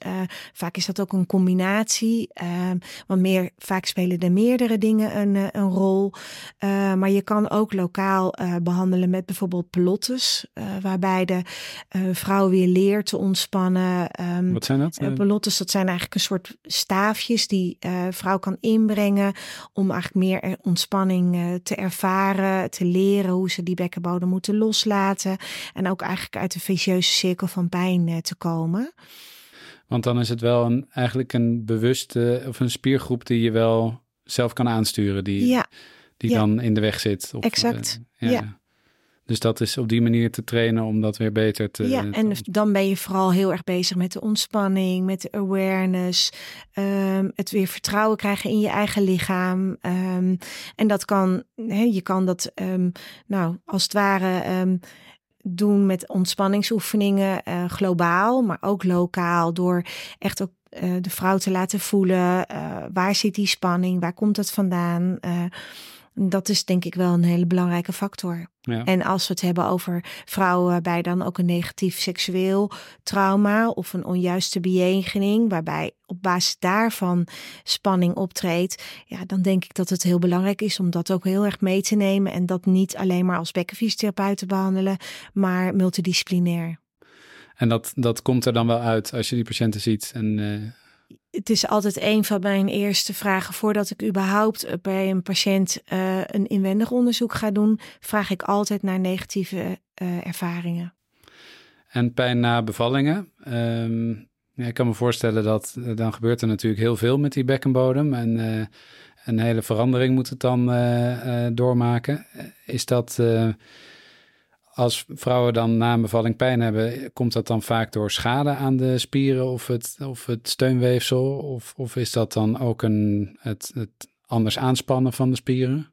vaak is dat ook een combinatie. Ehm, want meer, vaak spelen er meerdere dingen een, een rol. maar je kan ook lokaal behandelen met bijvoorbeeld pelottes, waarbij de vrouw weer leert te ontspannen.
Um, Wat zijn dat?
pelottes, dat zijn eigenlijk een soort staafjes die vrouw kan inbrengen om eigenlijk meer ontspanning te ervaren, te leren hoe ze die bekkenbodem moeten loslaten. En ook eigenlijk uit de vicieuze cirkel van pijn eh, te komen.
Want dan is het wel een, eigenlijk een bewuste of een spiergroep die je wel zelf kan aansturen, die, ja. die dan in de weg zit.
Of, exact. Uh, ja. ja.
Dus dat is op die manier te trainen om dat weer beter te.
Ja, en dan ben je vooral heel erg bezig met de ontspanning, met de awareness, um, het weer vertrouwen krijgen in je eigen lichaam. Um, en dat kan, he, je kan dat, um, nou, als het ware. doen met ontspanningsoefeningen uh, globaal, maar ook lokaal, door echt ook uh, de vrouw te laten voelen. Uh, waar zit die spanning? Waar komt het vandaan? Dat is denk ik wel een hele belangrijke factor. Ja. En als we het hebben over vrouwen waarbij dan ook een negatief seksueel trauma of een onjuiste bejegening, waarbij op basis daarvan spanning optreedt, ja, dan denk ik dat het heel belangrijk is om dat ook heel erg mee te nemen en dat niet alleen maar als bekkenfysiotherapeut te behandelen, maar multidisciplinair.
En dat, dat komt er dan wel uit als je die patiënten ziet en uh
het is altijd een van mijn eerste vragen voordat ik überhaupt eh, bij een patiënt uh, een inwendig onderzoek ga doen, vraag ik altijd naar negatieve uh, ervaringen.
En pijn na bevallingen. Um, ja, ik kan me voorstellen dat dan gebeurt er natuurlijk heel veel met die bekkenbodem en een hele verandering moet het dan doormaken. Is dat als vrouwen dan na een bevalling pijn hebben, komt dat dan vaak door schade aan de spieren of het, of het steunweefsel? Of, of is dat dan ook een, het, het anders aanspannen van de spieren?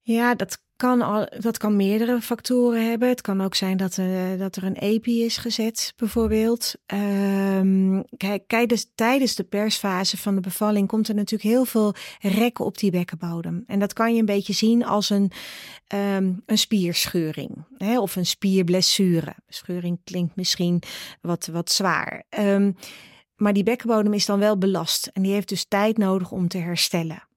Ja, dat kan, al, dat kan meerdere factoren hebben. Het kan ook zijn dat, uh, dat er een EPI is gezet, bijvoorbeeld. Um, kijk, tijdens, tijdens de persfase van de bevalling komt er natuurlijk heel veel rekken op die bekkenbodem. En dat kan je een beetje zien als een, ehm, een spierscheuring hè, of een spierblessure. Scheuring klinkt misschien wat, wat zwaar. Um, maar die bekkenbodem is dan wel belast en die heeft dus tijd nodig om te herstellen.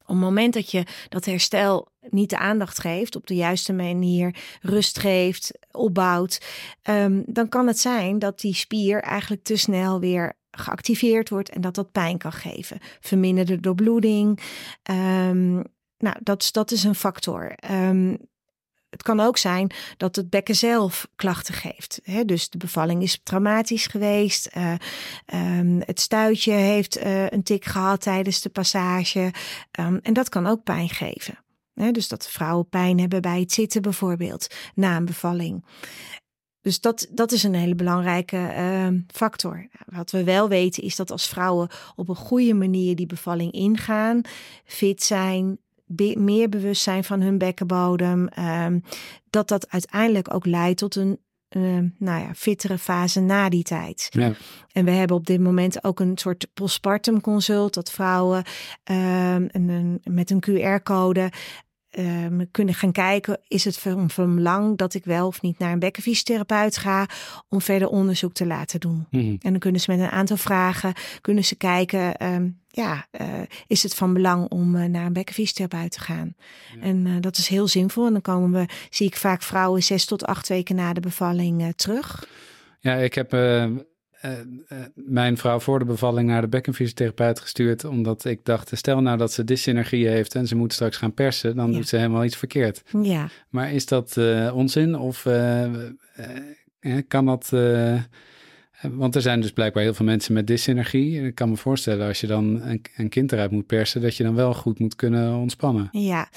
Op het moment dat je dat herstel niet de aandacht geeft, op de juiste manier rust geeft, opbouwt, um, dan kan het zijn dat die spier eigenlijk te snel weer geactiveerd wordt en dat dat pijn kan geven. Verminderde doorbloeding. Um, nou, dat, dat is een factor. Um, het kan ook zijn dat het bekken zelf klachten geeft. Dus de bevalling is traumatisch geweest. Um, het stuitje heeft uh, een tik gehad tijdens de passage. En dat kan ook pijn geven. Dus dat vrouwen pijn hebben bij het zitten bijvoorbeeld na een bevalling. Dus dat, dat is een hele belangrijke uh, factor. Wat we wel weten is dat als vrouwen op een goede manier die bevalling ingaan, fit zijn, meer bewust zijn van hun bekkenbodem. Um, dat dat uiteindelijk ook leidt tot een uh, nou ja, fittere fase na die tijd. Ja. En we hebben op dit moment ook een soort postpartum consult dat vrouwen een, met een QR-code um, kunnen gaan kijken, is het van, belang dat ik wel of niet naar een bekkenfysiotherapeut ga om verder onderzoek te laten doen. Mm -hmm. En dan kunnen ze met een aantal vragen, kunnen ze kijken, um, ja, uh, is het van belang om uh, naar een bekkenfysiotherapeut te gaan. Ja. En uh, dat is heel zinvol. En dan komen we, zie ik vaak vrouwen zes tot acht weken na de bevalling terug.
Ja, ik heb mijn vrouw voor de bevalling naar de bekkenfysiotherapeut gestuurd. Omdat ik dacht, stel nou dat ze dyssynergie heeft en ze moet straks gaan persen, dan ja. doet ze helemaal iets verkeerd.
Ja.
Maar is dat onzin of kan dat want er zijn dus blijkbaar heel veel mensen met dysenergie. Ik kan me voorstellen als je dan een, een, kind eruit moet persen, dat je dan wel goed moet kunnen ontspannen.
Ja,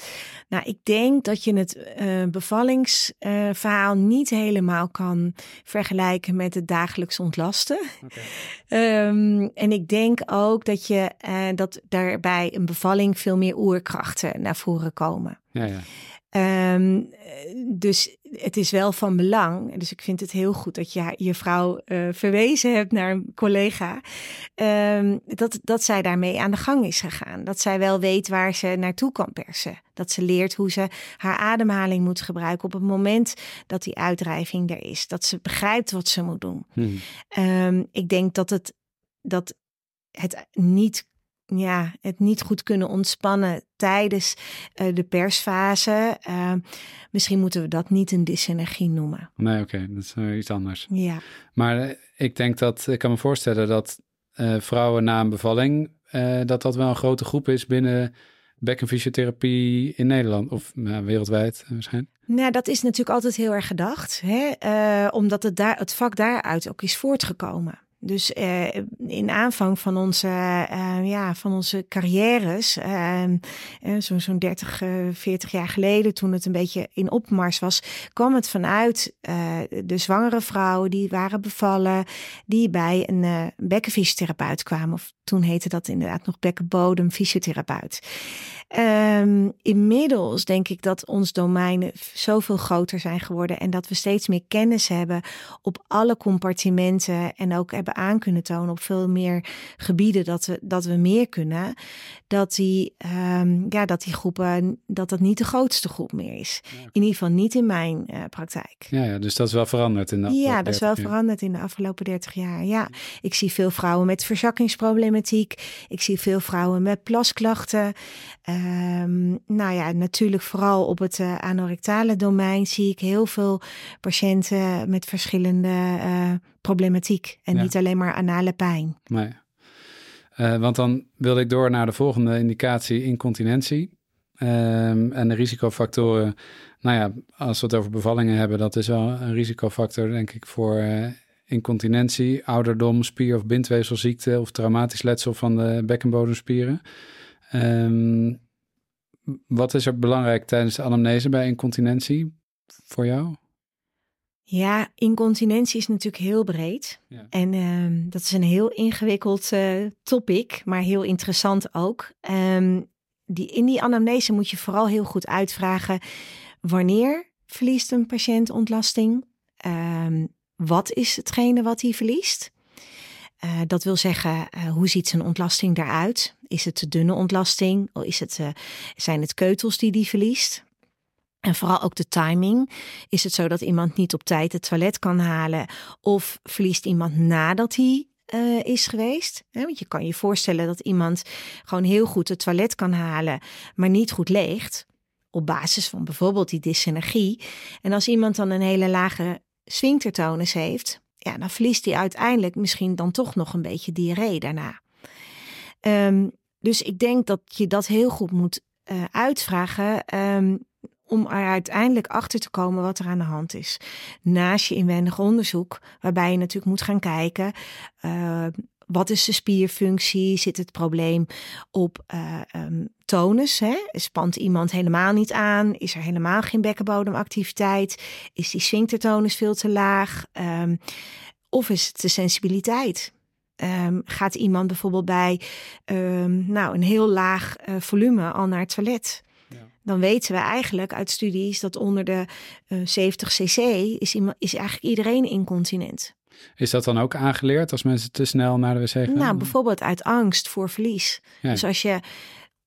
nou ik denk dat je het uh, bevallingsverhaal uh, niet helemaal kan vergelijken met het dagelijks ontlasten. Okay. *laughs* Um, en ik denk ook dat je uh, dat daarbij een bevalling veel meer oerkrachten naar voren komen.
Ja, ja.
Um, dus het is wel van belang. Dus ik vind het heel goed dat je je vrouw uh, verwezen hebt naar een collega. Um, dat, dat zij daarmee aan de gang is gegaan. Dat zij wel weet waar ze naartoe kan persen. Dat ze leert hoe ze haar ademhaling moet gebruiken op het moment dat die uitdrijving er is. Dat ze begrijpt wat ze moet doen. Hmm. Um, ik denk dat het, dat het niet ja, het niet goed kunnen ontspannen tijdens uh, de persfase. Uh, misschien moeten we dat niet een dysenergie noemen.
Nee, oké, okay, dat is uh, iets anders.
Ja.
Maar eh, ik denk dat, ik kan me voorstellen dat vrouwen na een bevalling, dat dat wel een grote groep is binnen bekkenfysiotherapie in Nederland of nou, wereldwijd waarschijnlijk.
Nou, dat is natuurlijk altijd heel erg gedacht, hè? omdat het, daar, het vak daaruit ook is voortgekomen. Dus uh, in aanvang van onze, uh, ja, van onze carrières, uh, zo'n zo 30, 40 jaar geleden, toen het een beetje in opmars was, kwam het vanuit de zwangere vrouwen die waren bevallen, die bij een bekkenfysiotherapeut kwamen. Toen heette dat inderdaad nog bekkenbodemfysiotherapeut. Um, inmiddels denk ik dat ons domeinen zoveel groter zijn geworden en dat we steeds meer kennis hebben op alle compartimenten en ook hebben aan kunnen tonen op veel meer gebieden dat we, dat we meer kunnen. Dat die, um, ja, dat die groepen, dat dat niet de grootste groep meer is. Ja. In ieder geval niet in mijn uh, praktijk.
Ja, ja, dus dat is wel veranderd in de
Ja, dat is wel jaar. veranderd in de afgelopen 30 jaar. Ja, ik zie veel vrouwen met Ik zie veel vrouwen met plasklachten. Um, nou ja, natuurlijk vooral op het uh, anorectale domein zie ik heel veel patiënten met verschillende uh, problematiek. En ja. niet alleen maar anale pijn.
Nee. Uh, want dan wilde ik door naar de volgende indicatie, incontinentie. Um, en de risicofactoren. Nou ja, als we het over bevallingen hebben, dat is wel een risicofactor, denk ik, voor uh, incontinentie, ouderdom, spier- of bindweefselziekte of traumatisch letsel van de bekkenbodemspieren. Um, wat is er belangrijk tijdens de anamnese bij incontinentie voor jou?
Ja, incontinentie is natuurlijk heel breed. Ja. En um, dat is een heel ingewikkeld uh, topic, maar heel interessant ook. Um, die, in die anamnese moet je vooral heel goed uitvragen wanneer verliest een patiënt ontlasting? Um, wat is hetgene wat hij verliest? Uh, dat wil zeggen, uh, hoe ziet zijn ontlasting eruit? Is het te dunne ontlasting? Of is het, uh, zijn het keutels die die verliest? En vooral ook de timing. Is het zo dat iemand niet op tijd het toilet kan halen? Of verliest iemand nadat hij is geweest. want je kan je voorstellen dat iemand gewoon heel goed het toilet kan halen, maar niet goed leegt. Op basis van bijvoorbeeld die dysenergie. En als iemand dan een hele lage sphinctertonus heeft, ja, dan verliest hij uiteindelijk misschien dan toch nog een beetje diarree daarna. Um, dus ik denk dat je dat heel goed moet uh, uitvragen. Um, om er uiteindelijk achter te komen wat er aan de hand is. Naast je inwendig onderzoek, waarbij je natuurlijk moet gaan kijken. Uh, wat is de spierfunctie? Zit het probleem op uh, um, tonus? Hè? Spant iemand helemaal niet aan? Is er helemaal geen bekkenbodemactiviteit? Is die sphinctertonus veel te laag? Um, of is het de sensibiliteit? Um, gaat iemand bijvoorbeeld bij nou, een heel laag uh, volume al naar het toilet? dan weten we eigenlijk uit studies dat onder de uh, eh, 70 cc is, is eigenlijk iedereen incontinent.
Is dat dan ook aangeleerd als mensen te snel naar de wc gaan?
Nou, bijvoorbeeld uit angst voor verlies. Dus als je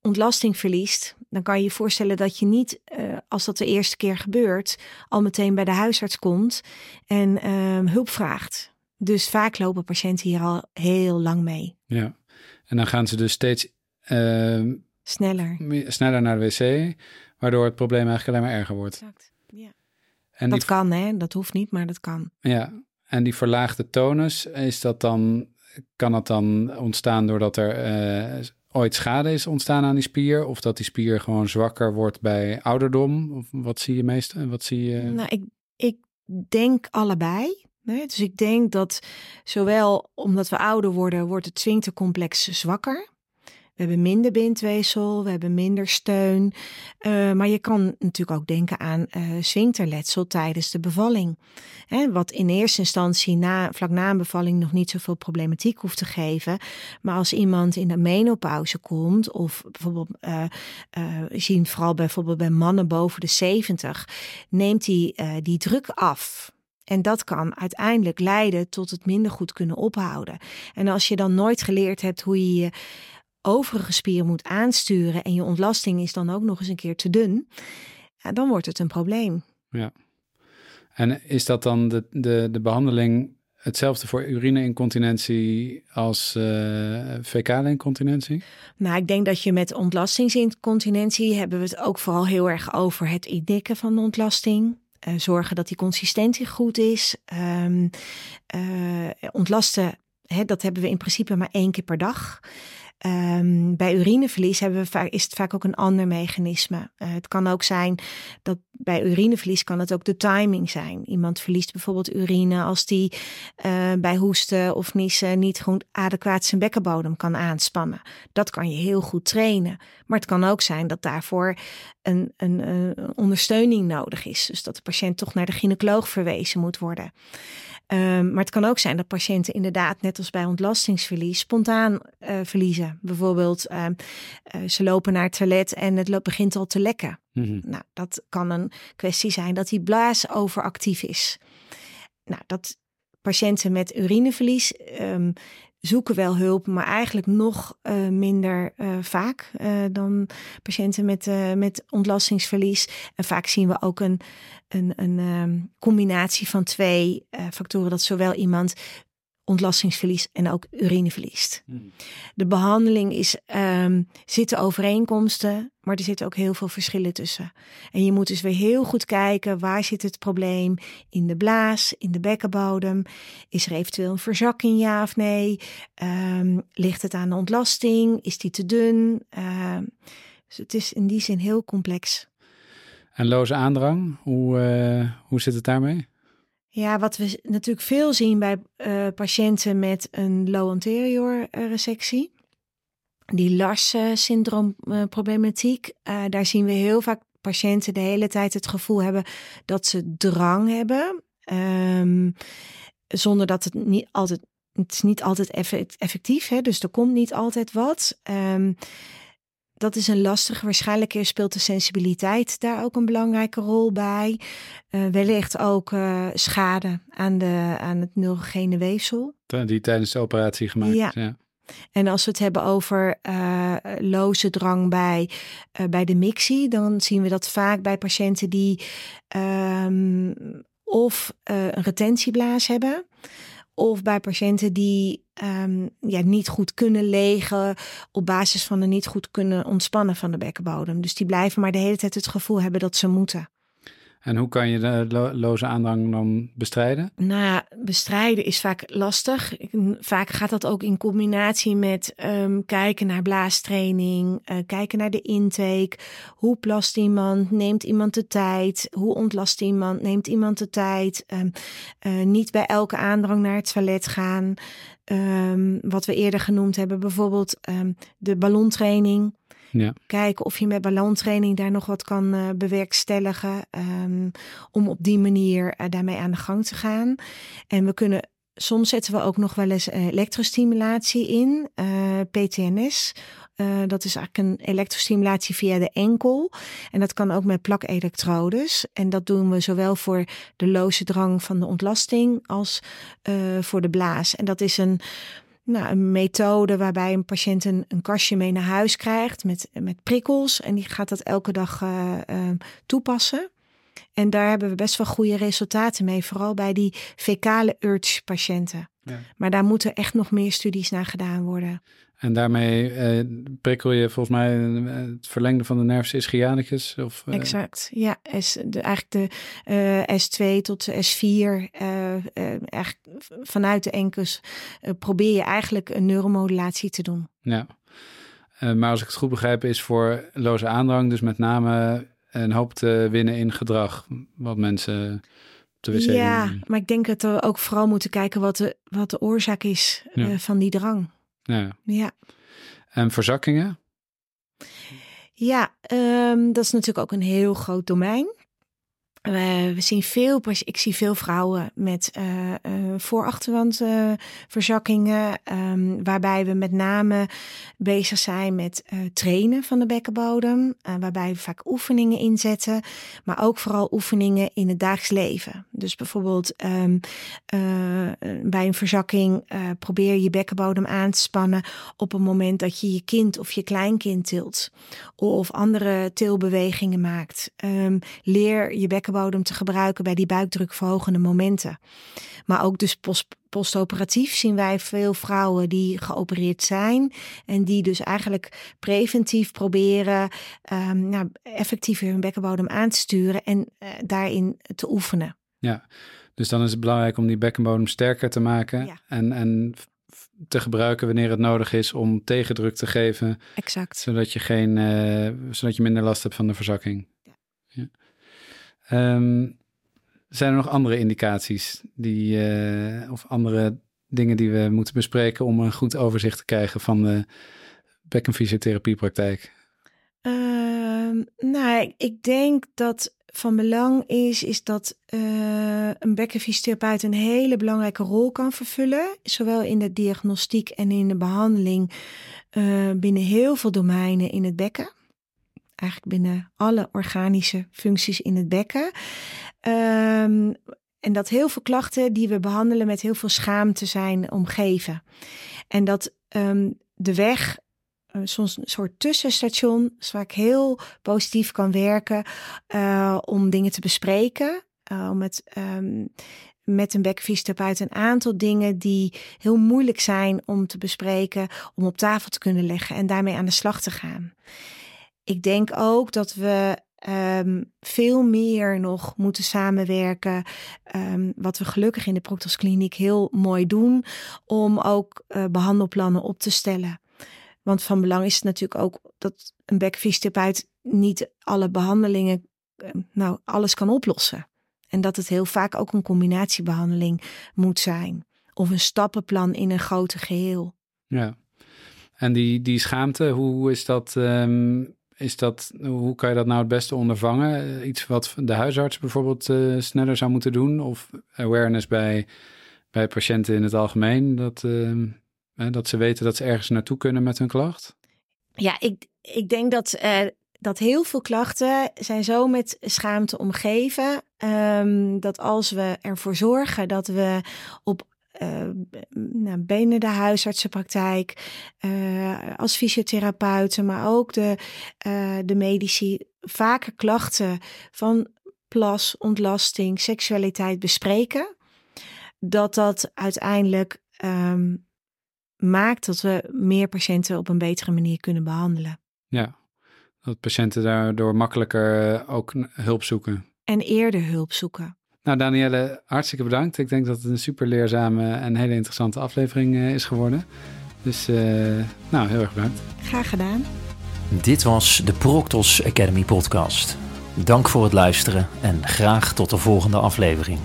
ontlasting verliest, dan kan je je voorstellen dat je niet, uh, als dat de eerste keer gebeurt, al meteen bij de huisarts komt en uh, hulp vraagt. Dus vaak lopen patiënten hier al heel lang mee.
Ja, en dan gaan ze dus steeds uh,
Sneller.
Sneller naar de wc, waardoor het probleem eigenlijk alleen maar erger wordt.
Exact, ja. En dat kan, hè? Dat hoeft niet, maar dat kan.
Ja, en die verlaagde tonus, is dat dan, kan dat dan ontstaan doordat er uh, ooit schade is ontstaan aan die spier? Of dat die spier gewoon zwakker wordt bij ouderdom? Of wat zie je meest? Wat zie je?
Nou, ik, ik denk allebei. Dus ik denk dat zowel omdat we ouder worden, wordt het zwinktercomplex zwakker. We hebben minder bindweefsel, we hebben minder steun. Uh, maar je kan natuurlijk ook denken aan uh, tijdens de bevalling. Hè, wat in eerste instantie na, vlak na een bevalling nog niet zoveel problematiek hoeft te geven. Maar als iemand in de menopauze komt, of bijvoorbeeld, we zien vooral bijvoorbeeld bij mannen boven de 70, neemt die, die druk af. En dat kan uiteindelijk leiden tot het minder goed kunnen ophouden. En als je dan nooit geleerd hebt hoe je je overige spier moet aansturen en je ontlasting is dan ook nog eens een keer te dun, ja, dan wordt het een probleem.
Ja. En is dat dan de, de, de behandeling hetzelfde voor urineincontinentie als uh, fecale incontinentie?
Nou, ik denk dat je met ontlastingsincontinentie hebben we het ook vooral heel erg over het indikken van de ontlasting. Uh, zorgen dat die consistentie goed is. Um, uh, ontlasten, hè, dat hebben we in principe maar één keer per dag. Um, bij urineverlies hebben we vaak, is het vaak ook een ander mechanisme. Uh, het kan ook zijn dat bij urineverlies kan het ook de timing zijn. Iemand verliest bijvoorbeeld urine als die uh, bij hoesten of niezen niet goed adequaat zijn bekkenbodem kan aanspannen. Dat kan je heel goed trainen. Maar het kan ook zijn dat daarvoor een, een, een ondersteuning nodig is. Dus dat de patiënt toch naar de gynaecoloog verwezen moet worden. Um, maar het kan ook zijn dat patiënten inderdaad, net als bij ontlastingsverlies, spontaan uh, verliezen. Bijvoorbeeld, uh, uh, ze lopen naar het toilet en het begint al te lekken. Mm -hmm. Nou, dat kan een kwestie zijn dat die blaas overactief is. Nou, dat patiënten met urineverlies, um, zoeken wel hulp, maar eigenlijk nog uh, minder uh, vaak uh, dan patiënten met, met ontlastingsverlies. En vaak zien we ook een, een, een um, combinatie van twee factoren. Dat zowel iemand ontlastingsverlies en ook urine verliest. Hmm. De behandeling is, um, zitten overeenkomsten, maar er zitten ook heel veel verschillen tussen. En je moet dus weer heel goed kijken, waar zit het probleem? In de blaas, in de bekkenbodem? Is er eventueel een verzakking, ja of nee? Um, ligt het aan de ontlasting? Is die te dun? Uh, dus het is in die zin heel complex.
En loze aandrang, hoe, uh, hoe zit het daarmee?
Ja, wat we natuurlijk veel zien bij uh, patiënten met een low anterior uh, resectie. Die Lars-syndroom uh, daar zien we heel vaak patiënten de hele tijd het gevoel hebben dat ze drang hebben. Um, zonder dat het niet altijd, het is niet altijd effectief. Hè? Dus er komt niet altijd wat. Um, dat is een lastige. Waarschijnlijk speelt de sensibiliteit daar ook een belangrijke rol bij. Uh, wellicht ook uh, schade aan, de, aan het neurogene weefsel.
Die tijdens de operatie gemaakt ja. ja.
En als we het hebben over uh, loze drang bij, bij de mixie, dan zien we dat vaak bij patiënten die um, of een retentieblaas hebben of bij patiënten die um, ja, niet goed kunnen legen op basis van een niet goed kunnen ontspannen van de bekkenbodem. Dus die blijven maar de hele tijd het gevoel hebben dat ze moeten.
En hoe kan je de loze aandrang dan bestrijden?
Nou bestrijden is vaak lastig. Vaak gaat dat ook in combinatie met um, kijken naar blaastraining, uh, kijken naar de intake. Hoe plast iemand? Neemt iemand de tijd? Hoe ontlast iemand? Neemt iemand de tijd? Um, uh, niet bij elke aandrang naar het toilet gaan. Um, wat we eerder genoemd hebben, bijvoorbeeld de ballontraining. Ja. Kijken of je met ballontraining daar nog wat kan uh, bewerkstelligen. Um, om op die manier uh, daarmee aan de gang te gaan. En we kunnen. Soms zetten we ook nog wel eens uh, elektrostimulatie in, PTNS. dat is eigenlijk een elektrostimulatie via de enkel. En dat kan ook met plakelektrodes. En dat doen we zowel voor de loze drang van de ontlasting als voor de blaas. En dat is een nou, een methode waarbij een patiënt een, een, kastje mee naar huis krijgt met, met prikkels. En die gaat dat elke dag uh, uh, toepassen. En daar hebben we best wel goede resultaten mee, vooral bij die fecale urge patiënten. Ja. Maar daar moeten echt nog meer studies naar gedaan worden.
En daarmee eh, prikkel je volgens mij eh, het verlengde van de nervus ischianicus? Of,
uh... Exact, ja. S, de, eigenlijk de uh, S2 tot de S4, eigenlijk vanuit de enkels probeer je eigenlijk een neuromodulatie te doen.
Ja, maar als ik het goed begrijp is voor loze aandrang dus met name een hoop te winnen in gedrag, wat mensen
Ja, maar ik denk dat we ook vooral moeten kijken wat de, wat de oorzaak is ja. van die drang.
Ja.
ja.
En verzakkingen?
Ja, um, dat is natuurlijk ook een heel groot domein. We zien veel, ik zie veel vrouwen met uh, uh, waarbij we met name bezig zijn met trainen van de bekkenbodem, waarbij we vaak oefeningen inzetten, maar ook vooral oefeningen in het dagelijks leven. Dus bijvoorbeeld um, bij een verzakking probeer je bekkenbodem aan te spannen op het moment dat je je kind of je kleinkind tilt, of andere tilbewegingen maakt. Um, leer je bekkenbodem te gebruiken bij die buikdrukverhogende momenten. Maar ook dus post, postoperatief zien wij veel vrouwen die geopereerd zijn en die dus eigenlijk preventief proberen um, nou, effectiever hun bekkenbodem aan te sturen en uh, daarin te oefenen.
Ja, dus dan is het belangrijk om die bekkenbodem sterker te maken ja. en, en te gebruiken wanneer het nodig is om tegendruk te geven.
Exact.
Zodat je, geen, uh, zodat je minder last hebt van de verzakking. Ja. ja. Um, zijn er nog andere indicaties die, uh, of andere dingen die we moeten bespreken om een goed overzicht te krijgen van de bekkenfysiotherapiepraktijk?
Uh, nou, ik denk dat van belang is, is dat uh, een bekkenfysiotherapeut een hele belangrijke rol kan vervullen, zowel in de diagnostiek en in de behandeling uh, binnen heel veel domeinen in het bekken eigenlijk binnen alle organische functies in het bekken. Um, en dat heel veel klachten die we behandelen met heel veel schaamte zijn omgeven. En dat um, de weg uh, soms een soort tussenstation, waar ik heel positief kan werken uh, om dingen te bespreken. Uh, om het um, met een bekkenfysiotherapeut een aantal dingen die heel moeilijk zijn om te bespreken, om op tafel te kunnen leggen en daarmee aan de slag te gaan ik denk ook dat we um, veel meer nog moeten samenwerken. Um, wat we gelukkig in de Proctos Kliniek heel mooi doen. Om ook uh, behandelplannen op te stellen. Want van belang is het natuurlijk ook dat een bekkenfysiotherapeut niet alle behandelingen, uh, nou alles kan oplossen. En dat het heel vaak ook een combinatiebehandeling moet zijn. Of een stappenplan in een groter geheel.
Ja. En die, die schaamte, hoe is dat um, is dat, hoe kan je dat nou het beste ondervangen? Iets wat de huisarts bijvoorbeeld uh, sneller zou moeten doen? Of awareness bij, bij patiënten in het algemeen? Dat, uh, dat ze weten dat ze ergens naartoe kunnen met hun klacht?
Ja, ik, ik denk dat, uh, dat heel veel klachten zijn zo met schaamte omgeven. Um, dat als we ervoor zorgen dat we op uh, nou, binnen de huisartsenpraktijk, uh, als fysiotherapeuten, maar ook de, uh, de medici vaker klachten van plas, ontlasting, seksualiteit bespreken, dat dat uiteindelijk um, maakt dat we meer patiënten op een betere manier kunnen behandelen.
Ja, dat patiënten daardoor makkelijker ook hulp zoeken.
En eerder hulp zoeken.
Nou, Danielle, hartstikke bedankt. Ik denk dat het een super leerzame en hele interessante aflevering uh, is geworden. Dus, uh, nou, heel erg bedankt.
Graag gedaan.
Dit was de Proctos Academy podcast. Dank voor het luisteren en graag tot de volgende aflevering.